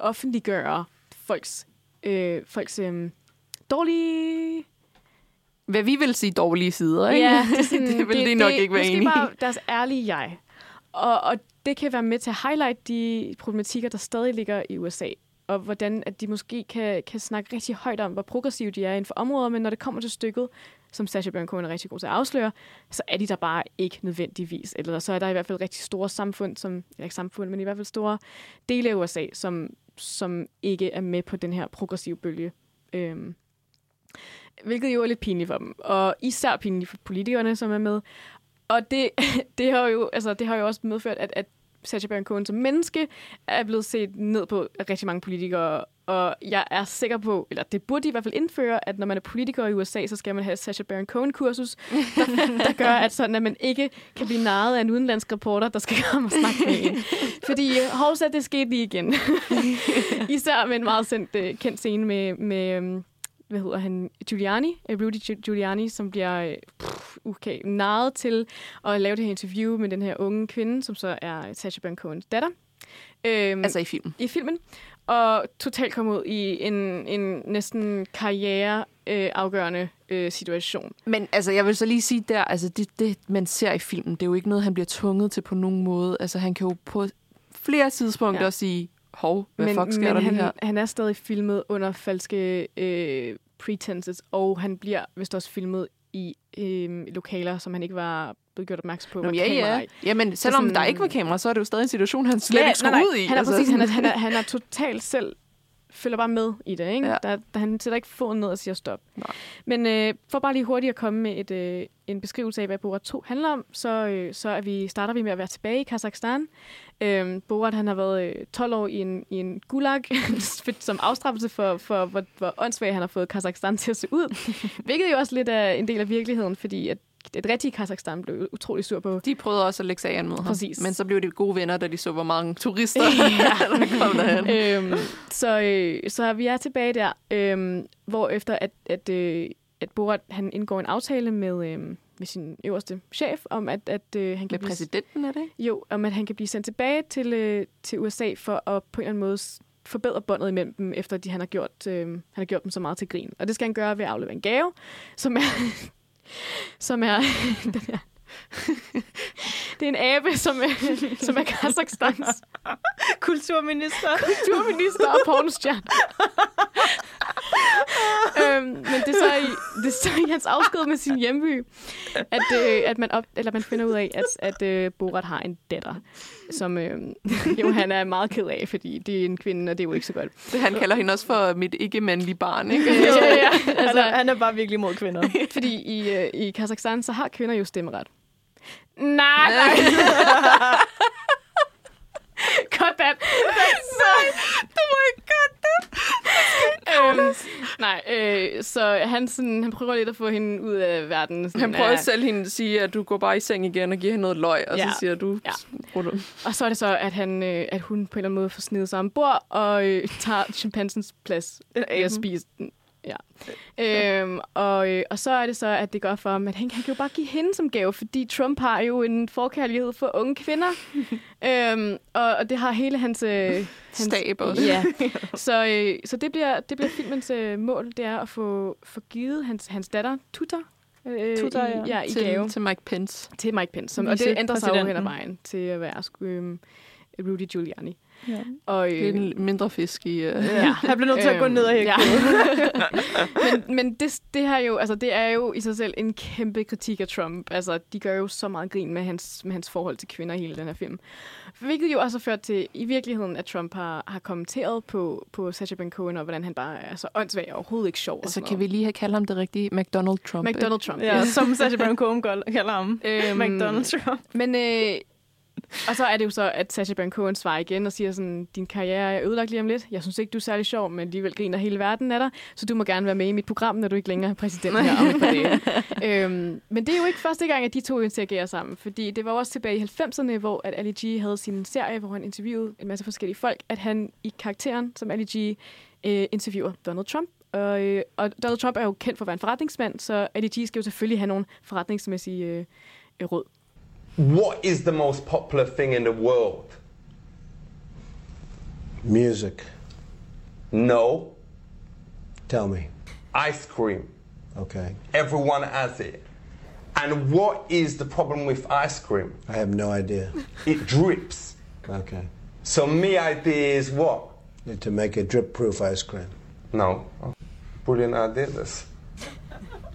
offentliggøre folks, øh, folks øh, dårlige... Hvad vi vil sige dårlige sider, ikke? Ja, det, er [laughs] sådan, det vil det, de nok det, ikke være enige i. bare deres ærlige jeg. Og, og det kan være med til at highlight de problematikker, der stadig ligger i USA. Og hvordan at de måske kan, kan snakke rigtig højt om, hvor progressive de er inden for områder, men når det kommer til stykket, som Sacha Baron Cohen er rigtig god til at afsløre, så er de der bare ikke nødvendigvis. Eller så er der i hvert fald rigtig store samfund, som, eller ikke samfund, men i hvert fald store dele af USA, som, som ikke er med på den her progressive bølge. Øhm, hvilket jo er lidt pinligt for dem. Og især pinligt for politikerne, som er med. Og det, [laughs] det, har, jo, altså, det har jo også medført, at, at Sacha Baron Cohen som menneske er blevet set ned på rigtig mange politikere. Og jeg er sikker på, eller det burde de i hvert fald indføre, at når man er politiker i USA, så skal man have Sacha Baron Cohen-kursus, der, der gør, at, sådan, at man ikke kan blive narret af en udenlandsk reporter, der skal komme og snakke med en. Fordi hovsa, det skete lige igen. [laughs] Især med en meget sendt, uh, kendt scene med, med um, hvad hedder han, Giuliani, uh, Rudy Giuliani, som bliver okay, narret til at lave det her interview med den her unge kvinde, som så er Sacha Baron Cohens datter. Øhm, altså i filmen? I filmen. Og totalt komme ud i en, en næsten karriere øh, afgørende øh, situation. Men altså, jeg vil så lige sige der, altså det, det, man ser i filmen, det er jo ikke noget, han bliver tvunget til på nogen måde. Altså han kan jo på flere tidspunkter ja. sige, hov, hvad men, fuck sker men der han, her? han er stadig filmet under falske øh, pretenses, og han bliver vist også filmet i øh, lokaler, som han ikke var blevet gjort opmærksom på. Nå, ja, ja. Jamen, selvom sådan, der ikke var kamera, så er det jo stadig en situation, han slet ja, ikke skulle nej, ud i. Han er, altså, præcis, han er, han, er, han er totalt selv følger bare med i det. Ikke? Ja. Der, der, han sætter ikke foden ned og siger stop. Nej. Men øh, for bare lige hurtigt at komme med et, øh, en beskrivelse af, hvad Borat 2 handler om, så, øh, så er vi, starter vi med at være tilbage i Kazakhstan. Øh, Borat han har været øh, 12 år i en, i en gulag, [laughs] som afstraffelse for, for hvor, hvor åndssvagt han har fået Kazakhstan til at se ud. [laughs] Hvilket jo også lidt er en del af virkeligheden, fordi at det rigtige Kazakhstan blev utrolig sur på. De prøvede også at lægge sagen mod ham. Præcis. Men så blev de gode venner, da de så, hvor mange turister, Ja. [laughs] der kom derhen. øhm, så, øh, så vi er tilbage der, øhm, hvor efter at, at, øh, at Borat han indgår en aftale med, øh, med sin øverste chef om, at, at øh, han kan Med blive, præsidenten, er det jo, om at han kan blive sendt tilbage til, øh, til USA for at på en eller anden måde forbedre båndet imellem dem, efter de, han, har gjort, øh, han har gjort dem så meget til grin. Og det skal han gøre ved at aflevere en gave, som er, som er [laughs] den her, det er en abe, som er, som er Kazakhstans Kulturminister. kulturminister og pornostjerne. Øhm, men det er, så i, det er så i hans afsked med sin hjemby, at, øh, at, man, op, eller man finder ud af, at, at øh, Borat har en datter, som øh, jo, han er meget ked af, fordi det er en kvinde, og det er jo ikke så godt. Det, han kalder hende også for mit ikke-mandlige barn, ikke? ja, ja, ja. Han, Altså, er, han er bare virkelig mod kvinder. [laughs] fordi i, øh, i Kazakhstan, så har kvinder jo stemmeret. Nej, [laughs] nej. Godt that. Nej, det var ikke godt that. Øhm, nej, øh, så han, sådan, han prøver lidt at få hende ud af verden. Sådan, Han prøver af- selv hende at sige, at du går bare i seng igen og giver hende noget løg, og Ja. så siger du, Ja. ja. Og så er det så, at, han, øh, at hun på en eller anden måde får snedet sig ombord og øh, tager chimpansens plads ved at spise den. Ja. Øhm, og, øh, og så er det så, at det gør for ham, at han, han kan jo bare give hende som gave, fordi Trump har jo en forkærlighed for unge kvinder. [laughs] øhm, og, og det har hele hans... Øh, hans Stab også. Ja. [laughs] Så, øh, så det, bliver, det bliver filmens øh, mål, det er at få, få givet hans, hans datter, Tuta, øh, Tuta, i, ja. ja, i til, gave til Mike Pence. til Mike Pence. Som, og det ændrer sig jo hen ad vejen til at være øhm, Rudy Giuliani. Ja. Og, Det er en mindre fisk i... Uh, ja. [laughs] Han bliver nødt til at gå Øhm, ned og hække. ja. [laughs] men men det, det, her jo, altså, det er jo i sig selv en kæmpe kritik af Trump. Altså, de gør jo så meget grin med hans, med hans forhold til kvinder i hele den her film. Hvilket jo også har ført til, i virkeligheden, at Trump har, har kommenteret på, på Sacha Baron Cohen, og hvordan han bare er så åndssvag og overhovedet ikke sjov. Så sådan kan vi lige have kaldt ham det rigtige McDonald Trump. McDonald Trump. Ja, yes. som Sacha Baron Cohen kal- kalder ham. [laughs] Øhm, McDonald Trump. Men, øh, og så er det jo så, at Sacha Baron Cohen svarer igen og siger sådan, din karriere er ødelagt lige om lidt. Jeg synes ikke, du er særlig sjov, men alligevel griner hele verden af dig. Så du må gerne være med i mit program, når du ikke længere er præsident her om et par dage. [laughs] øhm, men det er jo ikke første gang, at de to interagerer sammen. Fordi det var også tilbage i 90'erne, hvor at Ali G havde sin serie, hvor han interviewede en masse forskellige folk, at han i karakteren som Ali G øh, interviewer Donald Trump. Og, øh, og Donald Trump er jo kendt for at være en forretningsmand, så Ali G skal jo selvfølgelig have nogle forretningsmæssige øh, øh, råd. What is the most popular thing in the world? Music. No. Tell me. Ice cream. Okay. Everyone has it. And what is the problem with ice cream? I have no idea. It drips. Okay. So me idea is what? To make a drip-proof ice cream. No. Brilliant idea this.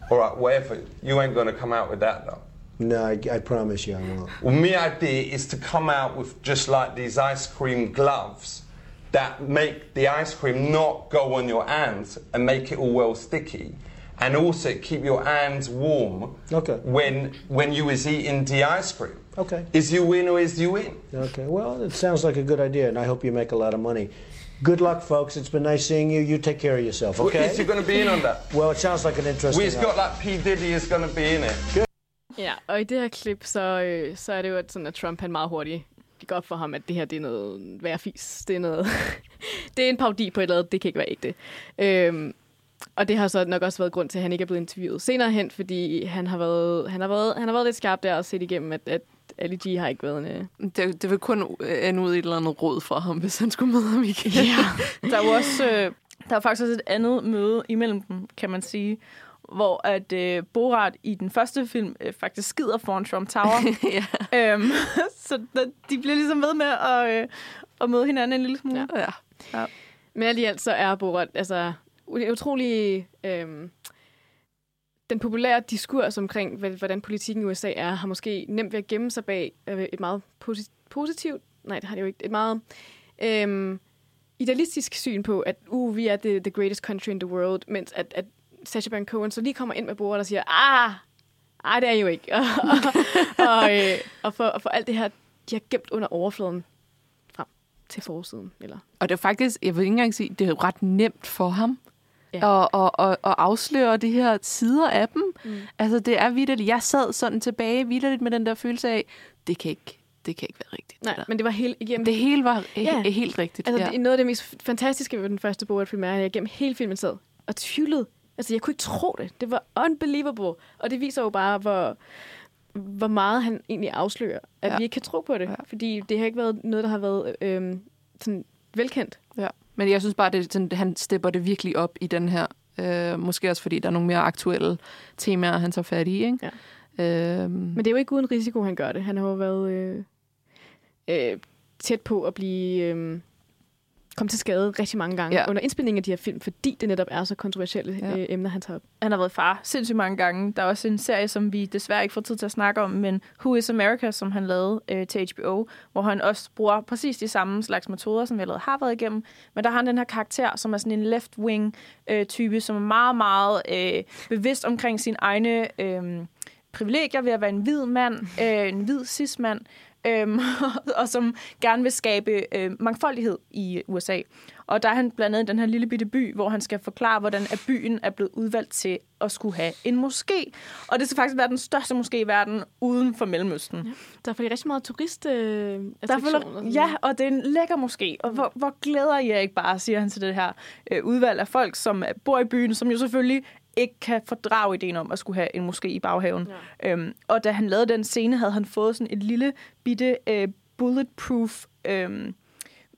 All right, whatever. You ain't gonna come out with that though. No, I, I promise you I won't. Well, my idea is to come out with just like these ice cream gloves that make the ice cream not go on your hands and make it all well sticky. And also keep your hands warm Okay. when when you is eating the ice cream. Okay. Is you in or is you in? Okay. Well, it sounds like a good idea, and I hope you make a lot of money. Good luck, folks. It's been nice seeing you. You take care of yourself, Well, okay? Is you going to be in on that? Well, it sounds like an interesting. We've got like P Diddy is going to be in it. Ja, og i det her klip, så, øh, så er det jo at sådan, at Trump han meget hurtigt det går op for ham, at det her det er noget værfis. Det er noget... [laughs] det er en parodi på et eller andet, det kan ikke være ægte. Øhm, og det har så nok også været grund til, at han ikke er blevet interviewet senere hen, fordi han har været, han har været, han har været lidt skarp der og set igennem, at, at Ali G har ikke været en... øh, Det, det vil kun ende ud i et eller andet råd fra ham, hvis han skulle møde ham igen. Ja. [laughs] Der er jo også, øh, der er faktisk også et andet møde imellem dem, kan man sige, hvor at øh, Borat i den første film øh, faktisk skider foran Trump Tower. [laughs] ja. øhm, [laughs] så de bliver ligesom ved med at, øh, at møde hinanden en lille smule. Ja. ja. Men alt i alt så er Borat altså utrolig... Øhm, den populære diskurs omkring, hvordan politikken i USA er, har måske nemt ved at gemme sig bag øh, et meget posi- positivt, nej, det har det jo ikke, et meget øhm, idealistisk syn på, at uh, vi er the, the greatest country in the world, mens at, at Sacha Baron Cohen så lige kommer ind med bordet og siger, ah, ej, det er jo ikke. [laughs] og, og, og, øh, og, for, og for alt det her, de har gemt under overfladen frem til forsiden. Eller? Og det er faktisk, jeg vil ikke engang sige, det er ret nemt for ham. ja. og, og, og, og afslører de her sider af dem. Mm. Altså, det er vidderligt. Jeg sad sådan tilbage vidderligt med den der følelse af, det kan ikke, det kan ikke være rigtigt. Nej, men det var helt igennem... Det hele var he- helt rigtigt. Altså, ja. det, noget af det mest fantastiske ved den første Borat-film er, at jeg gennem hele filmen sad og tvivlede. Altså, jeg kunne ikke tro det. Det var unbelievable. Og det viser jo bare, hvor, hvor meget han egentlig afslører, at ja. vi ikke kan tro på det. Ja. Fordi det har ikke været noget, der har været øhm, sådan velkendt. Ja. Men jeg synes bare, at sådan, han stepper det virkelig op i den her. Øh, måske også, fordi der er nogle mere aktuelle temaer, han tager fat i. Ikke? Ja. Øhm. Men det er jo ikke uden risiko, han gør det. Han har jo været øh, øh, tæt på at blive... Øh, kom til skade rigtig mange gange ja. under indspilningen af de her film, fordi det netop er så kontroversielle ja. øh, emner, han tager op. Han har været far sindssygt mange gange. Der er også en serie, som vi desværre ikke får tid til at snakke om, men Who is America, som han lavede øh, til HBO, hvor han også bruger præcis de samme slags metoder, som vi allerede har været igennem. Men der har han den her karakter, som er sådan en left-wing øh, type, som er meget, meget øh, bevidst omkring sine egne øh, privilegier ved at være en hvid mand, øh, en hvid cis-mand, øhm, [laughs] og som gerne vil skabe øh, mangfoldighed i USA. Og der er han blandt andet i den her lille bitte by, hvor han skal forklare, hvordan at byen er blevet udvalgt til at skulle have en moské. Og det skal faktisk være den største moské i verden uden for Mellemøsten. Ja, der er fordi rigtig meget turist øh, der er Ja, og det er en lækker moské. Og hvor, hvor glæder jeg ikke bare, siger han til det her øh, udvalg af folk, som bor i byen, som jo selvfølgelig ikke kan fordrage ideen om at skulle have en moské i baghaven. Ja. Øhm, og da han lavede den scene, havde han fået sådan et lille bitte øh, bulletproof øh,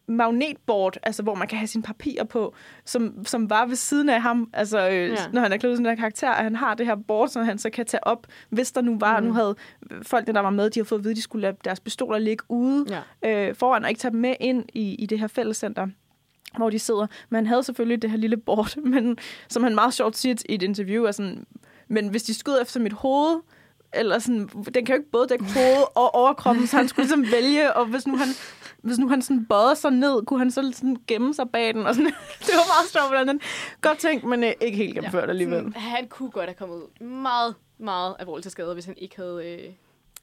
magnetboard, altså hvor man kan have sine papirer på, som, som var ved siden af ham, altså øh, ja. når han er klædt sådan en karakter, at han har det her board, som han så kan tage op, hvis der nu var, mm. nu havde folk, der var med, de havde fået at vide, at de skulle lade deres pistoler ligge ude ja. øh, foran, og ikke tage dem med ind i, i det her fællescenter hvor de sidder. Men han havde selvfølgelig det her lille board, [laughs] men som han meget sjovt siger i et interview, er sådan, men hvis de skyder efter mit hoved, eller sådan, den kan jo ikke både dække hovedet [laughs] og overkroppen, så han skulle ligesom vælge, og hvis nu han, hvis nu han sådan bøjede sig ned, kunne han så sådan gemme sig bag den, og sådan, [laughs] det var meget sjovt, hvordan den godt tænkt, men øh, ikke helt gennemført ja, alligevel. Sådan, han kunne godt have kommet ud meget, meget alvorligt til skade, hvis han ikke havde, øh,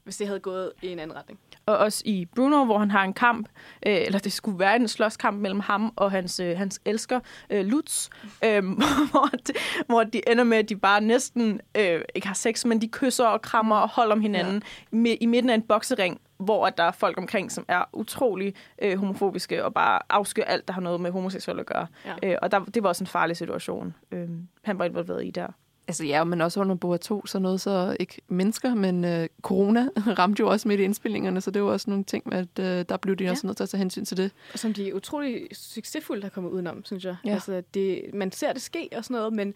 hvis det havde gået i en anden retning og også i Bruno, hvor han har en kamp, øh, eller det skulle være en slåskamp mellem ham og hans, øh, hans elsker, øh, Lutz, øh, [laughs] hvor, de, hvor de ender med, at de bare næsten øh, ikke har sex, men de kysser og krammer og holder om hinanden ja. i midten af en boksering, hvor der er folk omkring, som er utrolig øh, homofobiske og bare afskyr alt, der har noget med homoseksuelle at gøre. Ja. Øh, og der, det var også en farlig situation, øh, han var involveret i der. Altså ja, men også under Boa 2, så noget så ikke mennesker, men øh, corona [laughs] ramte jo også midt i indspillingerne, så det var også nogle ting, at øh, der blev de ja. også nødt til at tage hensyn til det. Og som de er utrolig succesfuldt har kommet udenom, synes jeg. Ja. Altså, det, man ser det ske og sådan noget, men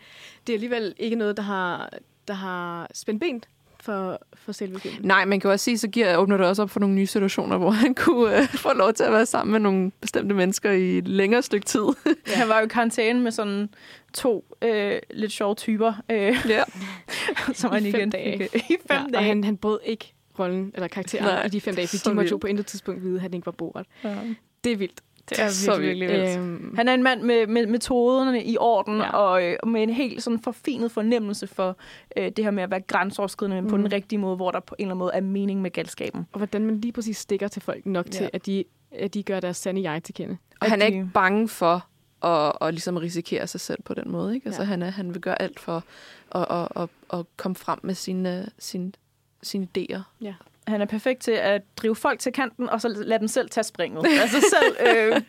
det er alligevel ikke noget, der har, der har spændt ben for, for selve filmen. Nej, man kan også sige, så giver, åbner det også op for nogle nye situationer, hvor han kunne øh, [laughs] få lov til at være sammen med nogle bestemte mennesker i et længere stykke tid. ja, han var jo i karantæne med sådan to øh, lidt sjove typer, øh, ja. [laughs] som han I igen fem dage. fik, [laughs] I fem ja, dage. Og han, han brød ikke rollen eller karakteren Nej, i de fem dage, fordi de måtte jo på intet tidspunkt vide, at han ikke var Borat. Ja. Det er vildt. Det er så virkelig, vildt. Øhm, Han er en mand med, med metoderne i orden, ja. og, øh, med en helt sådan forfinet fornemmelse for øh, det her med at være grænseoverskridende, men på den rigtige måde, hvor der på en eller anden måde er mening med galskaben. og hvordan man lige præcis stikker til folk nok Ja. til, at de, at de gør deres sande jeg til kende. Og han er ikke bange for at, at ligesom risikere sig selv på den måde. Ikke? Altså, Ja. han, er, han vil gøre alt for at, at, at, at komme frem med sine, sine, sine idéer. Ja. Han er perfekt til at drive folk til kanten, og så lade dem selv tage springet. [laughs] altså selv øh,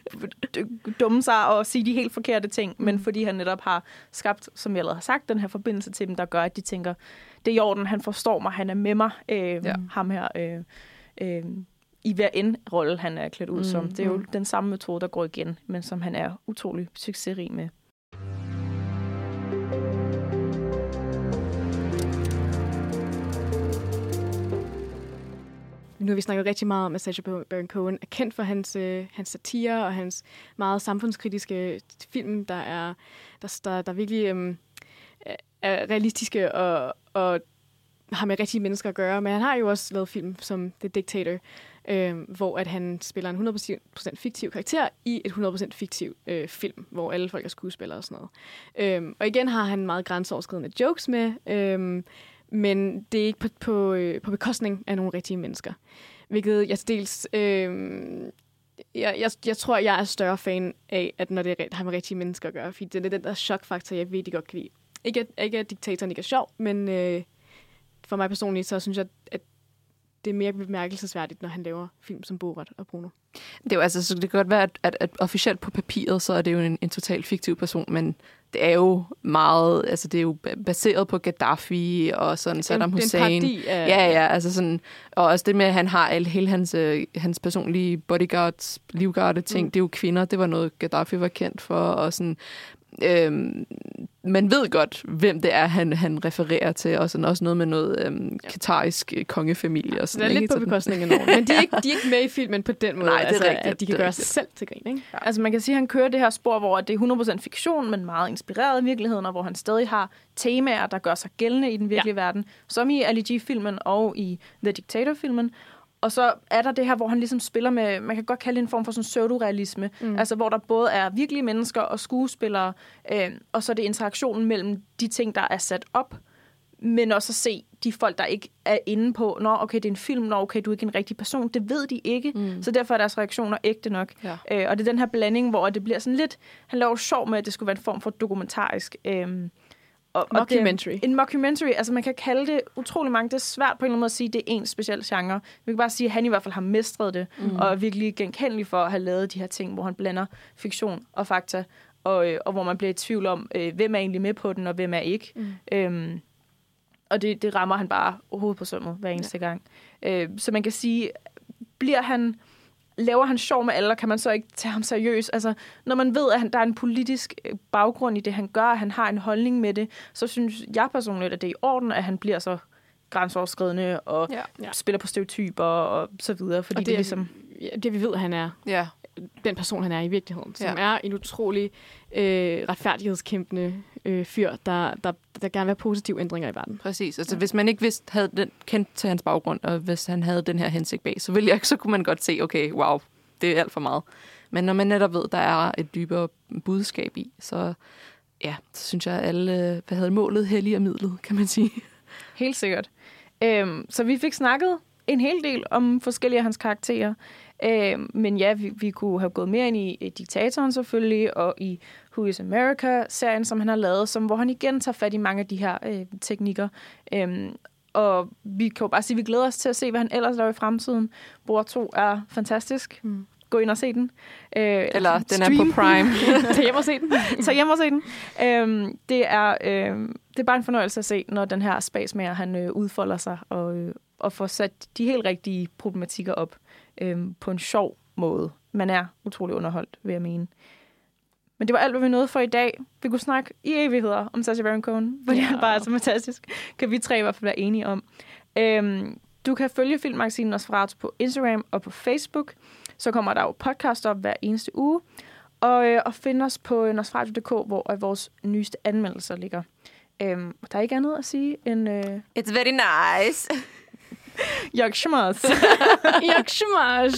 dumme sig og sige de helt forkerte ting, men fordi han netop har skabt, som jeg allerede har sagt, den her forbindelse til dem, der gør, at de tænker, det er i orden, han forstår mig, han er med mig, øh, ja. ham her, øh, øh, i hver end rolle, han er klædt ud mm, som. Det er jo mm. den samme metode, der går igen, men som han er utrolig succesrig med. Nu har vi snakket rigtig meget om, at Sacha Baron Cohen er kendt for hans, øh, hans satire og hans meget samfundskritiske film, der er, der, der, der virkelig øh, er realistiske og, og har med rigtige mennesker at gøre. Men han har jo også lavet film som The Dictator, øh, hvor at han spiller en 100% fiktiv karakter i et 100% fiktiv øh, film, hvor alle folk er skuespillere og sådan noget. Øh, og igen har han meget grænseoverskridende jokes med, øh, men det er ikke på, på, øh, på bekostning af nogle rigtige mennesker. Hvilket jeg dels øh, jeg, jeg, jeg tror, jeg er større fan af, at når det er, har med rigtige mennesker at gøre. Fordi det er den der chokfaktor, jeg virkelig godt kan lide. Ikke, at- ikke at diktatoren ikke er sjov, men øh, for mig personligt, så synes jeg, at det er mere bemærkelsesværdigt, når han laver film som Borat og Bruno. Det er jo altså, så det kan godt være, at, at, at officielt på papiret, så er det jo en, en totalt fiktiv person, men det er jo meget, altså det er jo ba- baseret på Gaddafi og sådan Saddam det er en Hussein. af- Ja, ja, altså sådan, og også det med, at han har alle, hele hans, øh, hans personlige bodyguards, livgarde ting, mm. det er jo kvinder, det var noget Gaddafi var kendt for, og sådan, øhm, man ved godt, hvem det er, han, han refererer til, og sådan også noget med noget øhm, katarisk øh, kongefamilie og Så sådan det er ikke? lidt på bekostning af nogen. Men de er, ikke, de er ikke med i filmen på den [laughs] måde, Nej, det er altså, rigtigt, at de kan det gøre sig selv til grin. Ikke? Ja. Altså man kan sige, at han kører det her spor, hvor det er 100% fiktion, men meget inspireret i virkeligheden, og hvor han stadig har temaer, der gør sig gældende i den virkelige ja. verden, som i Ali G-filmen og i The Dictator-filmen. Og så er der det her, hvor han ligesom spiller med, man kan godt kalde det en form for sådan pseudorealisme, mm. altså hvor der både er virkelige mennesker og skuespillere, øh, og så er det interaktionen mellem de ting, der er sat op, men også at se de folk, der ikke er inde på, nå, okay, det er en film, nå, okay, du er ikke en rigtig person. Det ved de ikke, mm. så derfor er deres reaktioner ægte nok. Ja. Øh, og det er den her blanding, hvor det bliver sådan lidt, han laver sjov med, at det skulle være en form for dokumentarisk. Øh, og, og Mockumentary. Det, en mockumentary, altså man kan kalde det utrolig mange. Det er svært på en eller anden måde at sige, at det er en speciel genre. Vi kan bare sige, at han i hvert fald har mestret det, mm. og er virkelig genkendelig for at have lavet de her ting, hvor han blander fiktion og fakta, og, øh, og hvor man bliver i tvivl om, øh, hvem er egentlig med på den, og hvem er ikke. Mm. Øhm, og det, det rammer han bare hovedet på sømmet hver eneste ja. gang. Øh, så man kan sige, bliver han laver han sjov med alle, og kan man så ikke tage ham seriøst? Altså, når man ved, at han, der er en politisk øh, baggrund i det, han gør, at han har en holdning med det, så synes jeg personligt, at det er i orden, at han bliver så grænseoverskridende og Ja. ja. Spiller på stereotyper og så videre, fordi Og det, det er er- ligesom... Ja, det vi ved, han er. Ja. Den person, han er i virkeligheden. Som Ja. er en utrolig øh, retfærdighedskæmpende øh, fyr, der, der, der gerne vil have positive ændringer i verden. Præcis. Altså, ja. hvis man ikke vidste, havde den, kendt til hans baggrund, og hvis han havde den her hensigt bag, så, ville jeg, [laughs] så kunne man godt se, okay, wow, det er alt for meget. Men når man netop ved, der er et dybere budskab i, så ja, så synes jeg, at alle hvad havde målet hellig og midlet, kan man sige. [laughs] Helt sikkert. Øhm, så vi fik snakket en hel del om forskellige af hans karakterer. Øhm, men ja, vi, vi kunne have gået mere ind i, i Diktatoren selvfølgelig, og i Who is America-serien, som han har lavet, som, hvor han igen tager fat i mange af de her øh, teknikker. Øhm, og vi kan jo bare sige, at vi glæder os til at se, hvad han ellers laver i fremtiden. Bror 2 er fantastisk. Mm. Gå ind og se den. Øh, Eller den er på Prime. [laughs] Tag hjem og se den. Tag hjem og se den. Øhm, det, er, øhm, det er bare en fornøjelse at se, når den her spasmager, han øh, udfolder sig og, øh, og får sat de helt rigtige problematikker op øhm, på en sjov måde. Man er utrolig underholdt, vil jeg mene. Men det var alt, hvad vi nåede for i dag. Vi kunne snakke i evigheder om Sacha Baron Cohen, fordi ja. han bare er så fantastisk. Kan vi tre i hvert fald være enige om. Øhm, du kan følge Filmmagasinet Nosferatu på Instagram og på Facebook. Så kommer der jo podcast op hver eneste uge. Og, øh, og finde os på nosferatu.dk, hvor øh, vores nyeste anmeldelser ligger. Øhm, der er ikke andet at sige end... Øh, It's very nice. [laughs] Jak się masz? [laughs] Jak się masz?